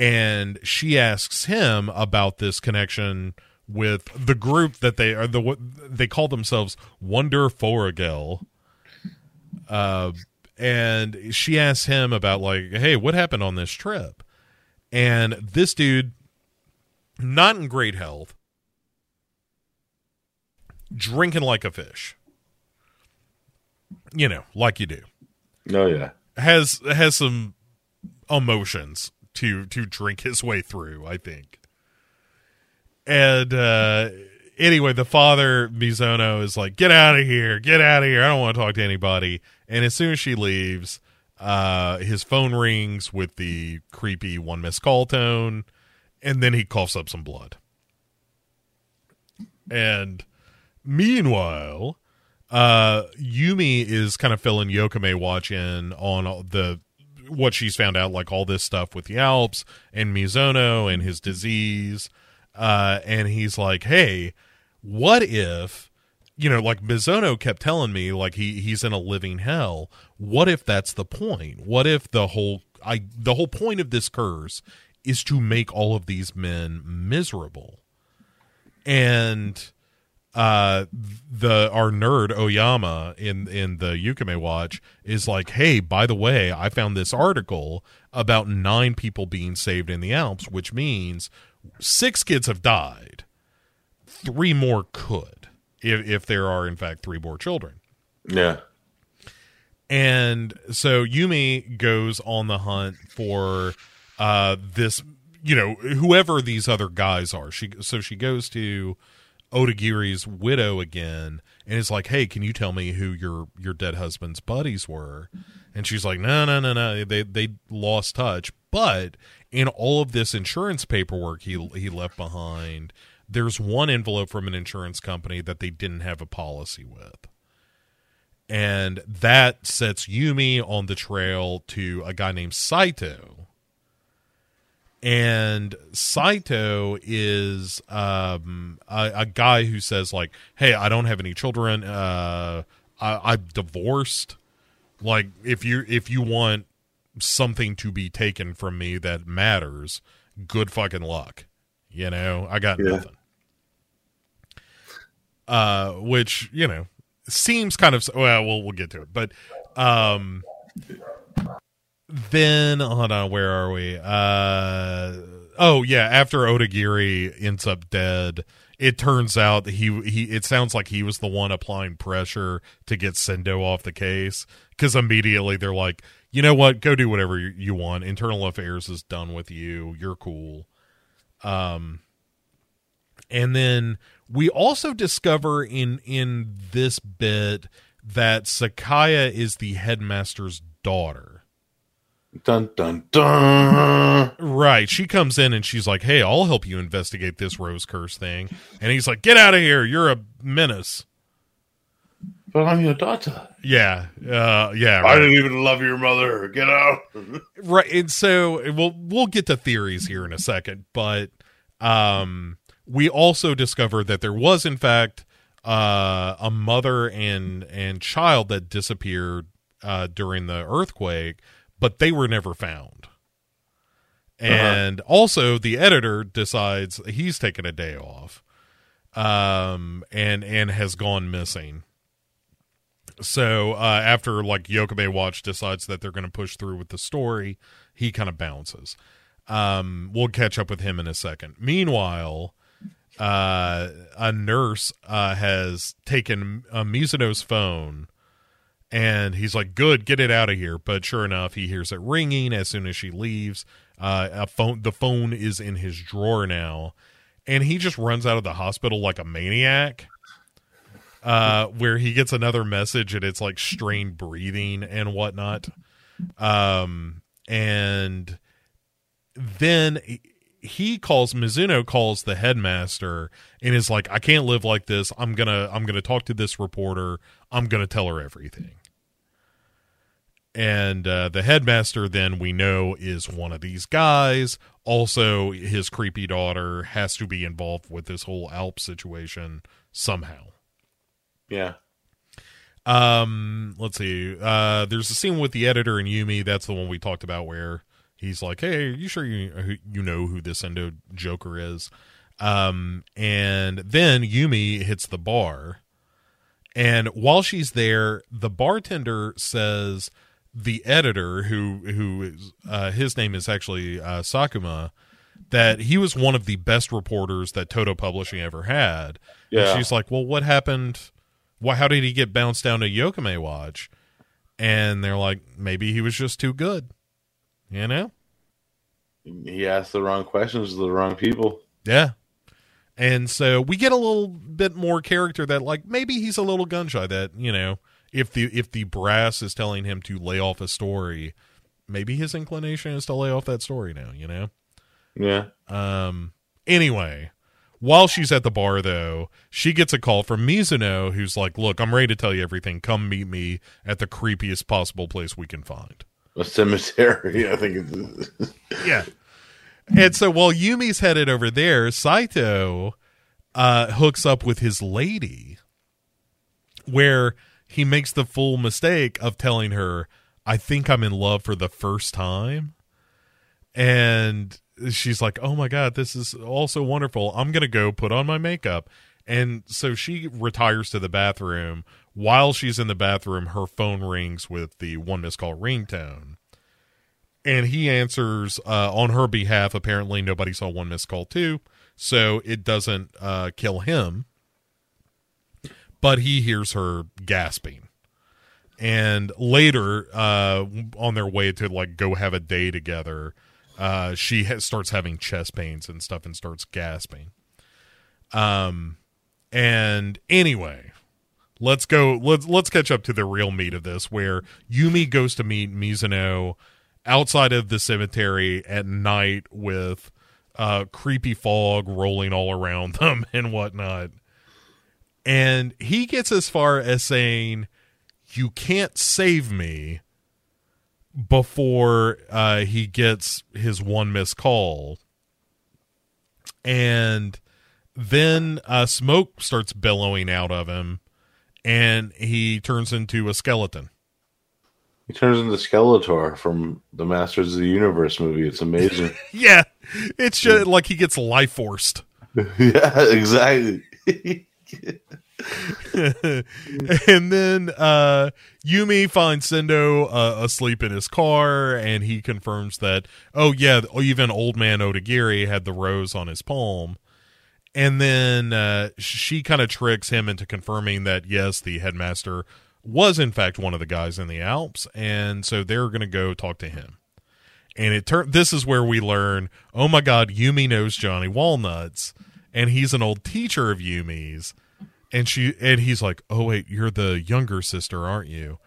and she asks him about this connection with the group that they are the they call themselves Wonder Foragel Uh, and she asks him about like, hey, what happened on this trip? And this dude, not in great health, drinking like a fish. You know, like you do. Oh yeah. Has has some emotions to to drink his way through, I think. And uh anyway, the father Mizuno is like, "Get out of here. Get out of here. I don't want to talk to anybody." And as soon as she leaves, uh his phone rings with the creepy one miss call tone and then he coughs up some blood. And meanwhile, uh Yumi is kind of filling Yokame watch in on the what she's found out like all this stuff with the Alps and Mizuno and his disease. Uh and he's like hey what if you know like Mizuno kept telling me like he he's in a living hell. What if that's the point? What if the whole I the whole point of this curse is to make all of these men miserable? And uh the our nerd Oyama in in the Yokame Watch is like hey by the way I found this article about nine people being saved in the Alps which means six kids have died. Three more could if if there are in fact three more children. Yeah. and so Yumi goes on the hunt for uh this you know whoever these other guys are. She so she goes to Odagiri's widow again and is like hey can you tell me who your your dead husband's buddies were? And she's like no no no no. They they lost touch. But in all of this insurance paperwork he he left behind there's one envelope from an insurance company that they didn't have a policy with. And that sets Yumi on the trail to a guy named Saito. And Saito is um, a, a guy who says like, "Hey, I don't have any children. Uh, I, I'm divorced. Like, if you if you want something to be taken from me that matters, good fucking luck. You know, I got Yeah. nothing." Uh, which you know seems kind of well we'll we'll get to it but um then hold on where are we? Uh oh yeah after odagiri ends up dead it turns out that he he it sounds like he was the one applying pressure to get sendo off the case because immediately they're like you know what? Go do whatever you want. Internal affairs is done with you. You're cool. Um and then we also discover in in this bit that Sakaya is the headmaster's daughter. Dun dun dun. Right. She comes in and she's like, "Hey, I'll help you investigate this rose curse thing." And he's like, "Get out of here. You're a menace." But I'm your daughter. Yeah. Uh yeah, I didn't even love your mother. Get out. right and so we'll we'll get to theories here in a second but um we also discovered that there was in fact uh a mother and and child that disappeared uh during the earthquake but they were never found and also the editor decides he's taking a day off um and and has gone missing so uh, after like Yokame Watch decides that they're going to push through with the story, he kind of bounces. Um, we'll catch up with him in a second. Meanwhile, uh, a nurse uh, has taken uh, Mizuno's phone, and he's like, "Good, get it out of here." But sure enough, he hears it ringing as soon as she leaves. Uh, a phone, the phone is in his drawer now, and he just runs out of the hospital like a maniac uh, where he gets another message and it's like strained breathing and whatnot. Um, and then he- calls Mizuno calls the headmaster and is like, I can't live like this. I'm gonna I'm gonna talk to this reporter. I'm gonna tell her everything. And uh, the headmaster then we know is one of these guys. Also, his creepy daughter has to be involved with this whole Alp situation somehow. Yeah. Um, let's see. Uh, there's a scene with the editor and Yumi. That's the one we talked about where he's like, "Hey, are you sure you you know who this Endo Joker is?" Um, and then Yumi hits the bar, And while she's there, the bartender says the editor, who who is uh, his name is actually uh, Sakuma, that he was one of the best reporters that Toto Publishing ever had. And Yeah. she's like, "Well, what happened? Why? How did he get bounced down to Yokame Watch?" And they're like, "Maybe he was just too good." You know? He asked the wrong questions to the wrong people. Yeah. And so we get a little bit more character that like maybe he's a little gun shy that, you know, if the if the brass is telling him to lay off a story, maybe his inclination is to lay off that story now, you know? Yeah. Um anyway, while she's at the bar though, she gets a call from Mizuno who's like, "Look, I'm ready to tell you everything. Come meet me at the creepiest possible place we can find." A cemetery, <laughs> I think it's. yeah. And so while Yumi's headed over there, Saito uh, hooks up with his lady, where he makes the full mistake of telling her, I think I'm in love for the first time. And she's like, Oh my God, this is also wonderful. I'm going to go put on my makeup. And so she retires to the bathroom. While she's in the bathroom, her phone rings with the one missed call ringtone and he answers uh, on her behalf. Apparently, nobody saw one missed call too, so it doesn't uh, kill him. But he hears her gasping, and later, uh, on their way to like go have a day together, uh, she ha- starts having chest pains and stuff, and starts gasping. Um, and anyway, let's go. Let's let's catch up to the real meat of this, where Yumi goes to meet Mizuno outside of the cemetery at night with uh, creepy fog rolling all around <laughs> them and whatnot. And he gets as far as saying, You can't save me before uh, he gets his one missed call. And then uh, smoke starts billowing out of him, and he turns into a skeleton. He turns into Skeletor from the Masters of the Universe movie. It's amazing. <laughs> Yeah, it's just like he gets life forced. <laughs> yeah, exactly. <laughs> <laughs> and then uh, Yumi finds Sendo uh, asleep in his car, and he confirms that, oh, yeah, even old man Odagiri had the rose on his palm. And then uh, she kind of tricks him into confirming that, yes, the headmaster was, in fact, one of the guys in the Alps. And so they're going to go talk to him. And it turn this is where we learn, oh my God, Yumi knows Johnny Walnuts, and he's an old teacher of Yumi's and she and he's like oh wait you're the younger sister aren't you?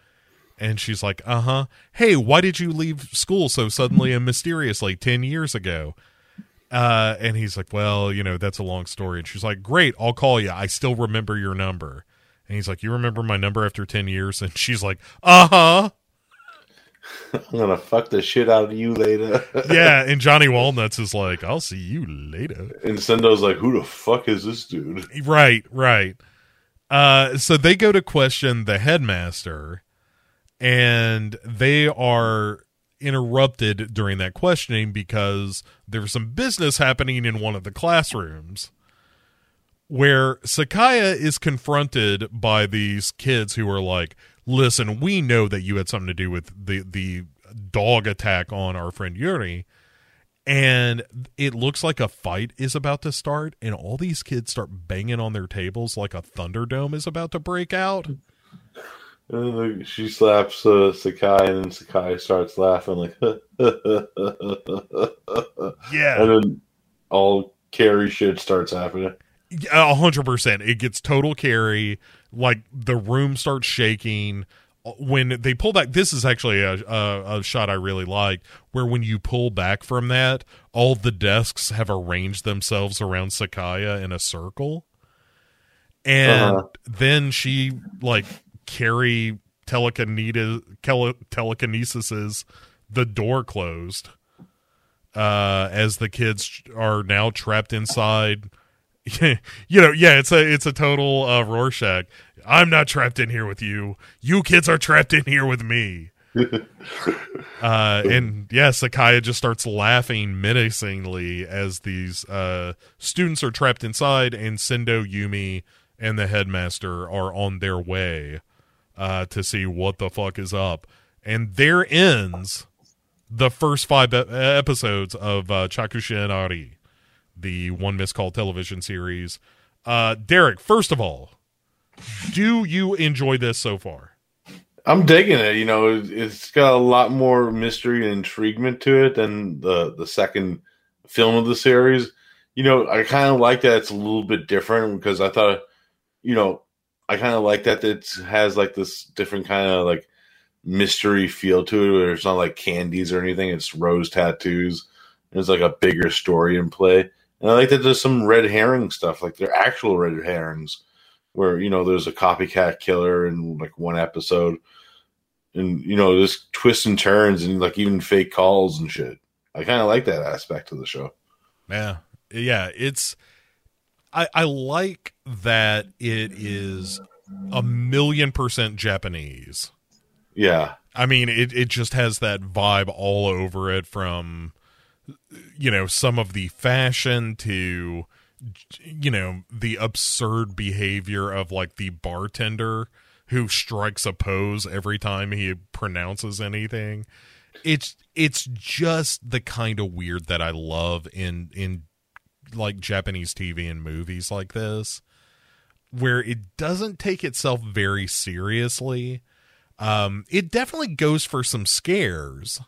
And she's like uh-huh. Hey why did you leave school so suddenly and mysteriously 10 years ago? Uh and he's like well you know that's a long story. And she's like great i'll call you i still remember your number. And he's like you remember my number after 10 years? <laughs> And she's like uh-huh. <laughs> I'm gonna fuck the shit out of you later. <laughs> yeah and johnny walnuts is like i'll see you later. And Sendo's like, "Who the fuck is this dude?" Right, right. Uh, so they go to question the headmaster, and they are interrupted during that questioning because there's some business happening in one of the classrooms where Sakaya is confronted by these kids who are like, "Listen, we know that you had something to do with the the dog attack on our friend Yuri." And it looks like a fight is about to start and all these kids start banging on their tables like a thunderdome is about to break out. And then she slaps uh, Sakai, and then Sakai starts laughing like, <laughs> yeah. and then all Carrie shit starts happening. a hundred percent. It gets total Carrie. Like the room starts shaking when they pull back this is actually a, a, a shot i really like where when you pull back from that all the desks have arranged themselves around sakaya in a circle. And Uh-huh. then she like Carrie telekinesis telekinesis the door closed uh as the kids are now trapped inside. <laughs> You know yeah it's a it's a total uh rorschach i'm not trapped in here with you you kids are trapped in here with me <laughs> uh and yeah sakaya just starts laughing menacingly as these uh students are trapped inside and sendo yumi and the headmaster are on their way uh, to see what the fuck is up. And there ends the first five e- episodes of uh, Chakushin Ari, the one missed call television series. Uh, Derek, first of all, do you enjoy this so far? I'm digging it. You know, it- it's got a lot more mystery and intriguement to it than the the second film of the series. You know, I kind of like that it's a little bit different because I thought, you know, I kind of like that it has like this different kind of like mystery feel to it. Where it's not like candies or anything; it's rose tattoos. There's like a bigger story in play, and I like that there's some red herring stuff, like they're actual red herrings where you know there's a copycat killer in like one episode and you know this twists and turns and like even fake calls and shit i kind of like that aspect of the show Yeah, yeah. It's I I like that it is a million percent Japanese. yeah I mean, it it just has that vibe all over it from you know some of the fashion to you know the absurd behavior of like the bartender who strikes a pose every time he pronounces anything. It's it's just the kind of weird that I love in in like Japanese TV and movies like this where it doesn't take itself very seriously. Um it definitely goes for some scares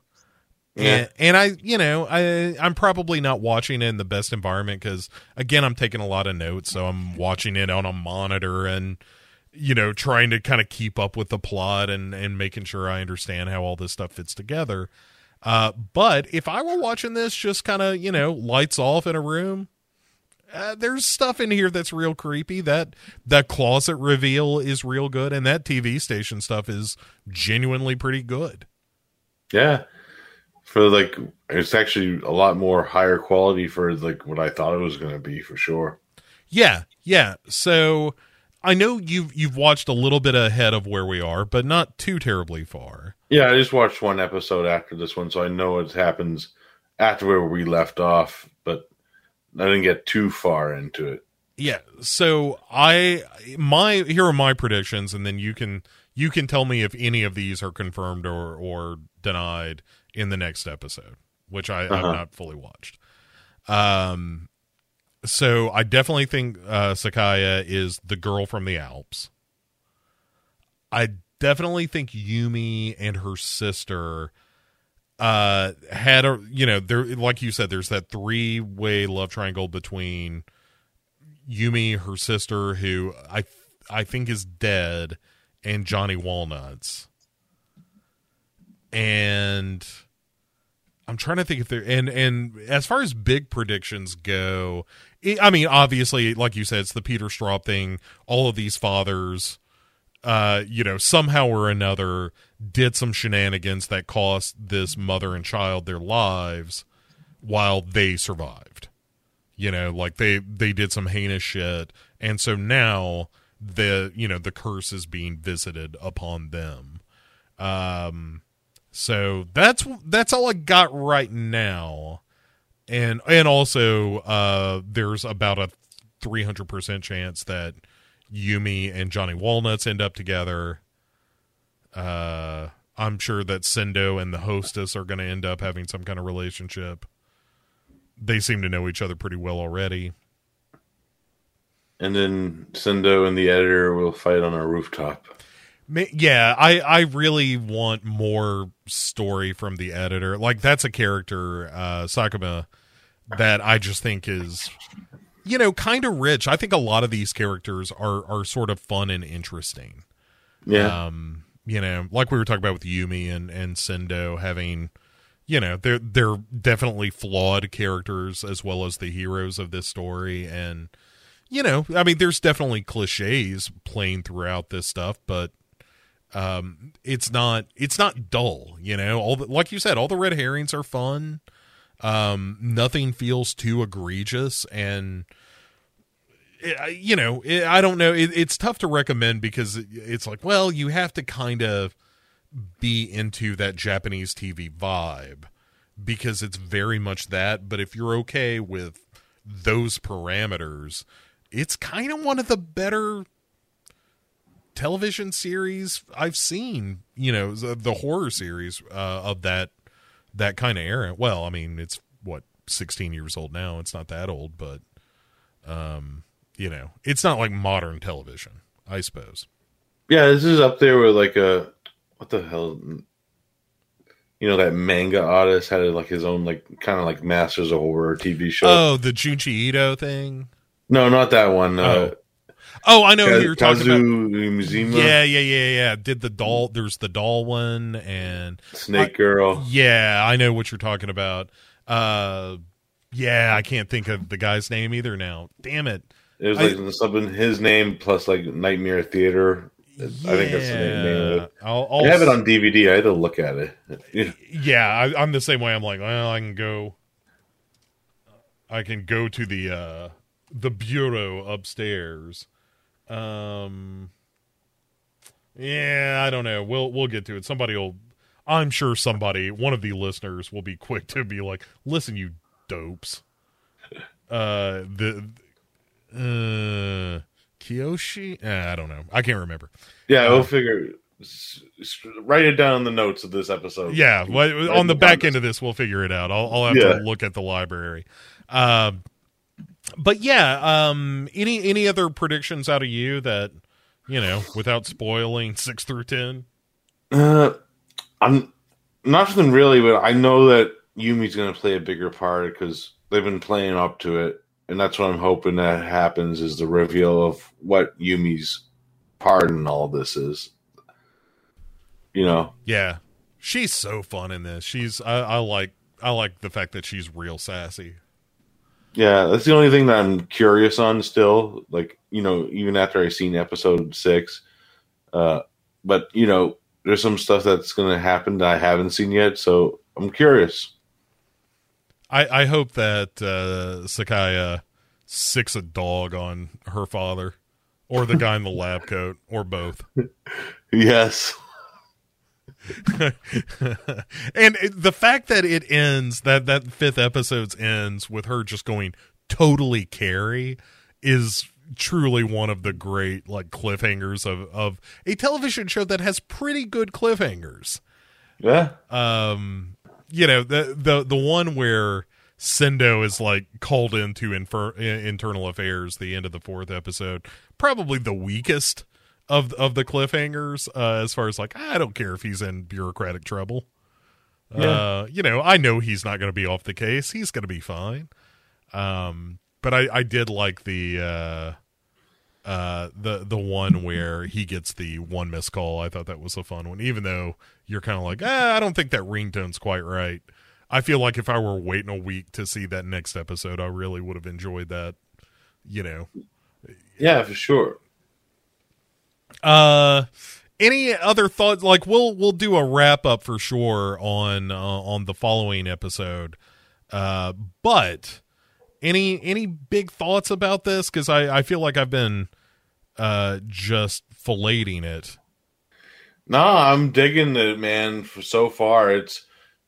Yeah. and, and I, you know, I I'm probably not watching it in the best environment because again, I'm taking a lot of notes, so I'm watching it on a monitor and you know trying to kind of keep up with the plot and and making sure I understand how all this stuff fits together. Uh, but if I were watching this just kind of you know lights off in a room, uh, there's stuff in here that's real creepy. That that closet reveal is real good, and that TV station stuff is genuinely pretty good. yeah for like it's actually a lot more higher quality for like what i thought it was going to be for sure Yeah, yeah. So I know you've you've watched a little bit ahead of where we are, but not too terribly far. yeah i just watched one episode after this one so i know what happens after where we left off but i didn't get too far into it Yeah. So I my here are my predictions, and then you can you can tell me if any of these are confirmed or or denied in the next episode, which I, I've Uh-huh. not fully watched. Um. So I definitely think uh, Sakaya is the girl from the Alps. I definitely think Yumi and her sister uh had a you know there like you said there's that three way love triangle between Yumi her sister who I I think is dead and Johnny Walnuts and I'm trying to think if there and and as far as big predictions go it, I mean obviously like you said it's the Peter Straub thing all of these fathers uh, you know, somehow or another did some shenanigans that cost this mother and child their lives while they survived. You know, like they they did some heinous shit, and so now the you know the curse is being visited upon them. Um, so that's that's all I got right now, and and also uh, there's about a three hundred percent chance that Yumi and Johnny Walnuts end up together. Uh, I'm sure that Sendo and the hostess are going to end up having some kind of relationship. They seem to know each other pretty well already. and then sendo and the editor will fight on a rooftop Yeah, I I really want more story from the editor. Like that's a character, uh, Sakuma, that I just think is, you know, kind of rich. I think a lot of these characters are are sort of fun and interesting. yeah um you know like we were talking about with yumi and and sendo having you know they're they're definitely flawed characters as well as the heroes of this story and you know i mean there's definitely cliches playing throughout this stuff but um it's not it's not dull you know all the, like you said all the red herrings are fun um nothing feels too egregious and it, you know, it, I don't know. It, it's tough to recommend because it- it's like, well, you have to kind of be into that Japanese TV vibe because it's very much that. But if you're okay with those parameters, it's kind of one of the better television series I've seen. You know, the, the horror series uh, of that that kind of era. Well, I mean, it's what 16 years old now. It's not that old, but um, you know, it's not like modern television, I suppose. Yeah, this is up there with like a what the hell you know that manga artist had like his own like kind of like Masters of Horror TV show. Oh, the Junji Ito thing. No, not that one. Uh, Oh, I know who Ka- you're talking about. Mizima, Yeah, yeah, yeah, yeah. Did the doll? There's the doll one, and Snake Girl. yeah, I know what you're talking about. Uh, yeah, I can't think of the guy's name either now. Damn it. It was I- like something his name plus like Nightmare Theater. I think that's the name of it. I'll, I I'll have it on DVD. I had to look at it. Yeah. <laughs> yeah I, i'm the same way i'm like well i can go i can go to the uh the bureau upstairs um yeah i don't know we'll we'll get to it somebody will i'm sure somebody one of the listeners will be quick to be like listen you dopes uh the uh kiyoshi uh, i don't know i can't remember Yeah, Uh, we'll figure. s- Write it down in the notes of this episode. Yeah, well, on the back end of this, we'll figure it out. I'll, I'll have Yeah. to look at the library. Um, but yeah, um, any any other predictions out of you that you know, without spoiling <laughs> six through ten? Uh, I'm nothing really, but I know that Yumi's going to play a bigger part because they've been playing up to it, and that's what I'm hoping that happens is the reveal of what Yumi's part in all this is. You know, Yeah, she's so fun in this. She's I, I like I like the fact that she's real sassy. Yeah, that's the only thing that I'm curious on still. Like, you know, even after I seen episode six, uh, but you know, there's some stuff that's going to happen that I haven't seen yet, so I'm curious. I I hope that uh, Sakaya sicks a dog on her father, or the guy in the lab coat, or both. <laughs> Yes. <laughs> and the fact that it ends that that fifth episode's ends with her just going totally Carrie is truly one of the great like cliffhangers of of a television show that has pretty good cliffhangers Yeah. um you know the the the one where Sendo is like called into infer- internal affairs the end of the fourth episode probably the weakest of of the cliffhangers uh as far as like I don't care if he's in bureaucratic trouble. Yeah. uh you know I know he's not going to be off the case. He's going to be fine. Um but I I did like the uh uh the the one where he gets the one missed call. I thought that was a fun one even though you're kind of like ah, i don't think that ringtone's quite right. I feel like if i were waiting a week to see that next episode i really would have enjoyed that you know. Yeah, for sure. Uh any other thoughts like we'll we'll do a wrap up for sure on uh, on the following episode uh but any any big thoughts about this because i i feel like i've been uh just filleting it No, I'm digging it, man. For so far, it's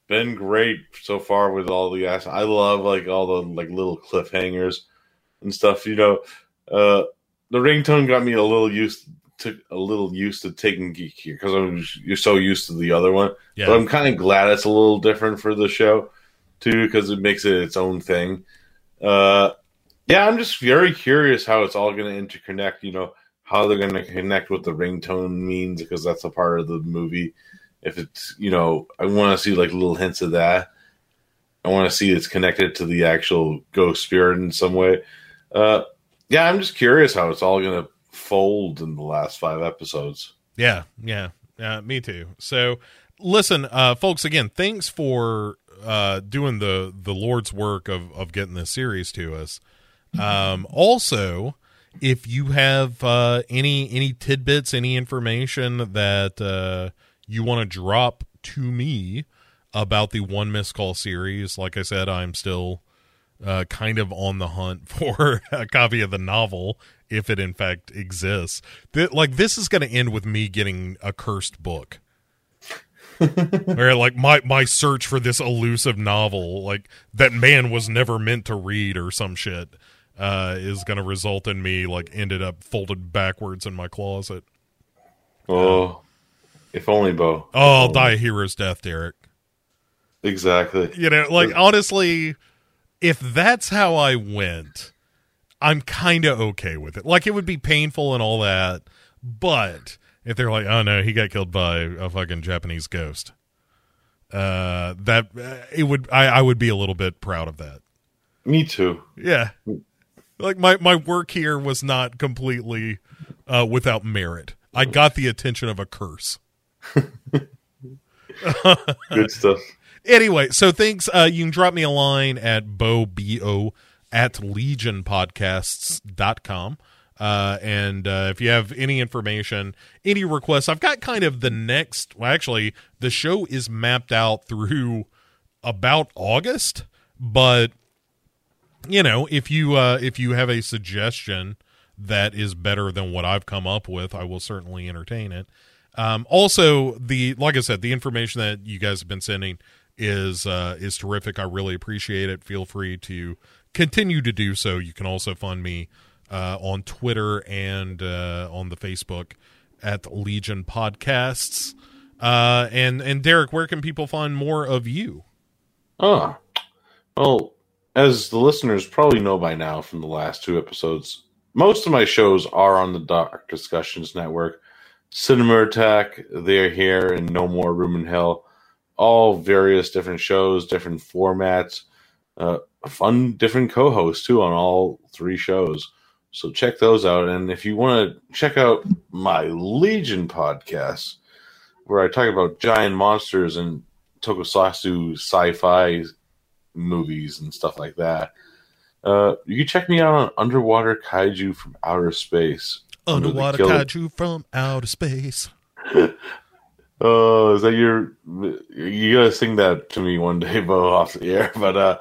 been great so far with all the ass. I love like all the like little cliffhangers and stuff. You know, uh, the ringtone got me a little used to a little used to taking geek here because I'm you're so used to the other one. yeah But I'm kind of glad it's a little different for the show too because it makes it its own thing. Uh, yeah, I'm just very curious how it's all going to interconnect. You know, how they're going to connect what the ringtone means because that's a part of the movie. If it's, you know, I want to see like little hints of that. I want to see it's connected to the actual ghost spirit in some way. Uh, yeah, I'm just curious how it's all going to fold in the last five episodes. Yeah, yeah, uh, me too. So, listen, uh, folks. Again, thanks for uh, doing the the Lord's work of of getting this series to us. Um, also, if you have uh, any any tidbits, any information that uh, you want to drop to me about the one missed call series, like I said, I'm still uh, kind of on the hunt <laughs> for a copy of the novel if it in fact exists. Th- like this is going to end with me getting a cursed book. <laughs> or like my my search for this elusive novel like that man was never meant to read or some shit uh, is going to result in me like ended up folded backwards in my closet. Oh, if only, Bo. Oh, I'll die a hero's death, Derek. Exactly. You know, like honestly, if that's how I went, I'm kind of okay with it. Like it would be painful and all that, but if they're like, "Oh no, he got killed by a fucking Japanese ghost," uh, that uh, it would I, I would be a little bit proud of that. Me too. Yeah, like my my work here was not completely uh, without merit. I got the attention of a curse. <laughs> Good stuff. Anyway, so thanks. Uh, you can drop me a line at bo, B-O, at legionpodcasts.com. Uh, and uh, if you have any information, any requests, I've got kind of the next. Well, actually, the show is mapped out through about August, but you know, if you uh, if you have a suggestion that is better than what I've come up with, I will certainly entertain it. Um, also, the like I said, the information that you guys have been sending is uh, is terrific. I really appreciate it. Feel free to continue to do so. You can also find me uh, on Twitter and uh, on the Facebook at Legion Podcasts. Uh, and and Derek, where can people find more of you? Oh, well, as the listeners probably know by now from the last two episodes, most of my shows are on the Dark Discussions Network. Cinema Attack, They're Here, and No More Room in Hell. All various different shows, different formats, uh, fun different co-hosts too on all three shows. So check those out. And if you want to check out my Legion podcast, where I talk about giant monsters and tokusatsu sci-fi movies and stuff like that, uh, you can check me out on Underwater Kaiju from Outer Space. Underwater kaiju from outer space. <laughs> Oh, is that your? You gotta sing that to me one day, <laughs> Bo, off the air. But uh,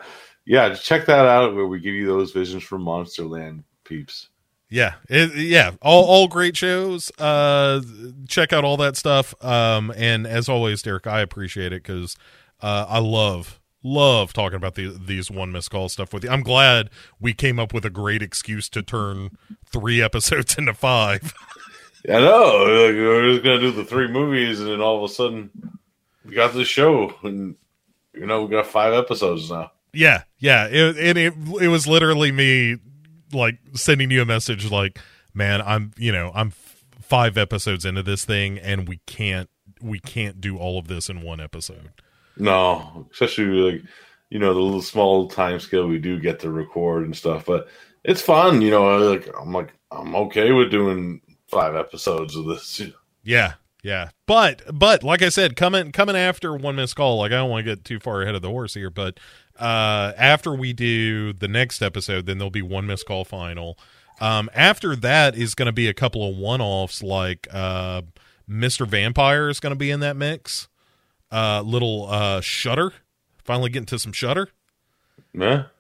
yeah, check that out where we give you those visions from Monsterland peeps. Yeah, it, yeah, all all great shows. Uh, check out all that stuff. Um, and as always, Derek, I appreciate it because uh, I love love talking about the, these one miss call stuff with you. I'm glad we came up with a great excuse to turn three <laughs> episodes into five. <laughs> I know. Like, we're just gonna do the three movies, and then all of a sudden, we got this show, and you know, we got five episodes now. Yeah, yeah, it, and it it was literally me like sending you a message like, man, I'm you know I'm f- five episodes into this thing, and we can't we can't do all of this in one episode. No, especially like you know the little small time scale we do get to record and stuff, but it's fun. You know, like I'm like I'm okay with doing five episodes of this. Yeah, yeah. But but like I said, coming coming after one missed call, like I don't want to get too far ahead of the horse here, but uh after we do the next episode, then there'll be one missed call final. Um after that is gonna be a couple of one offs like uh Mr. Vampire is gonna be in that mix. Uh little uh shutter. Finally getting to some shutter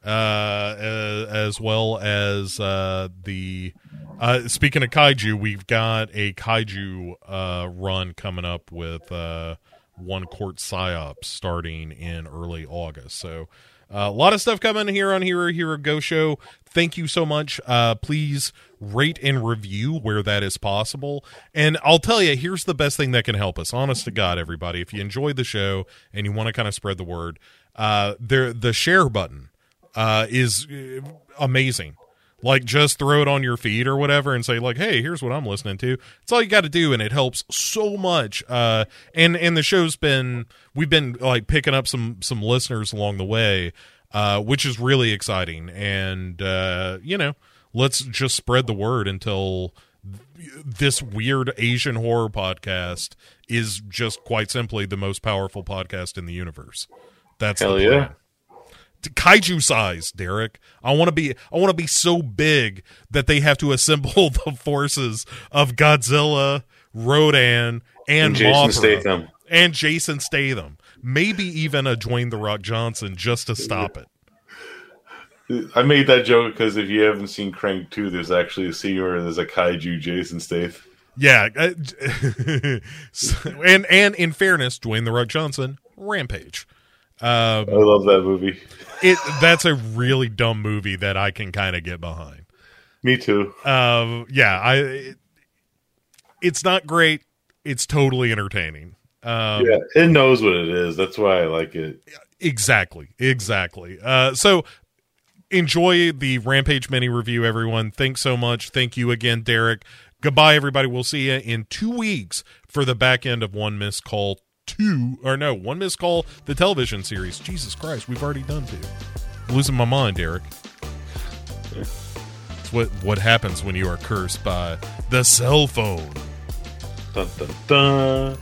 uh, uh, as well as uh, the. Uh, speaking of kaiju, we've got a kaiju uh, run coming up with uh, one court psyops starting in early August. So uh, a lot of stuff coming here on Hero Hero Go Show. Thank you so much. Uh, please rate and review where that is possible. And I'll tell you, here's the best thing that can help us. Honest to God, everybody, if you enjoyed the show and you want to kind of spread the word, uh, there the share button uh, is uh, amazing. Like just throw it on your feed or whatever and say like, "Hey, here's what I'm listening to." It's all you got to do, and it helps so much. Uh, and and the show's been we've been like picking up some some listeners along the way, uh, which is really exciting. And uh, you know, let's just spread the word until this weird Asian horror podcast is just quite simply the most powerful podcast in the universe. That's Hell the yeah. Kaiju size, Derek. I want to be I want to be so big that they have to assemble <laughs> the forces of Godzilla, Rodan, and, And Jason Mothra, Statham. and Jason Statham. Maybe even a Dwayne the Rock Johnson just to stop it. I made that joke because if you haven't seen Crank 2, there's actually a scene where there's a kaiju Jason Statham. Yeah, uh, <laughs> and and in fairness, Dwayne the Rock Johnson, Rampage. Um, I love that movie. it that's a really dumb movie that I can kind of get behind. Me too. Um, yeah, I. It, it's not great. It's totally entertaining. Um, yeah, it knows what it is. That's why I like it. Exactly. Exactly. Uh, so enjoy the Rampage mini review, everyone. Thanks so much. Thank you again, Derek. Goodbye, everybody. We'll see you in two weeks for the back end of One Missed Call 2. Or no, One Missed Call, the television series. Jesus Christ, we've already done two. I'm losing my mind, eric It's what, what happens when you are cursed by the cell phone. Dun, dun, dun.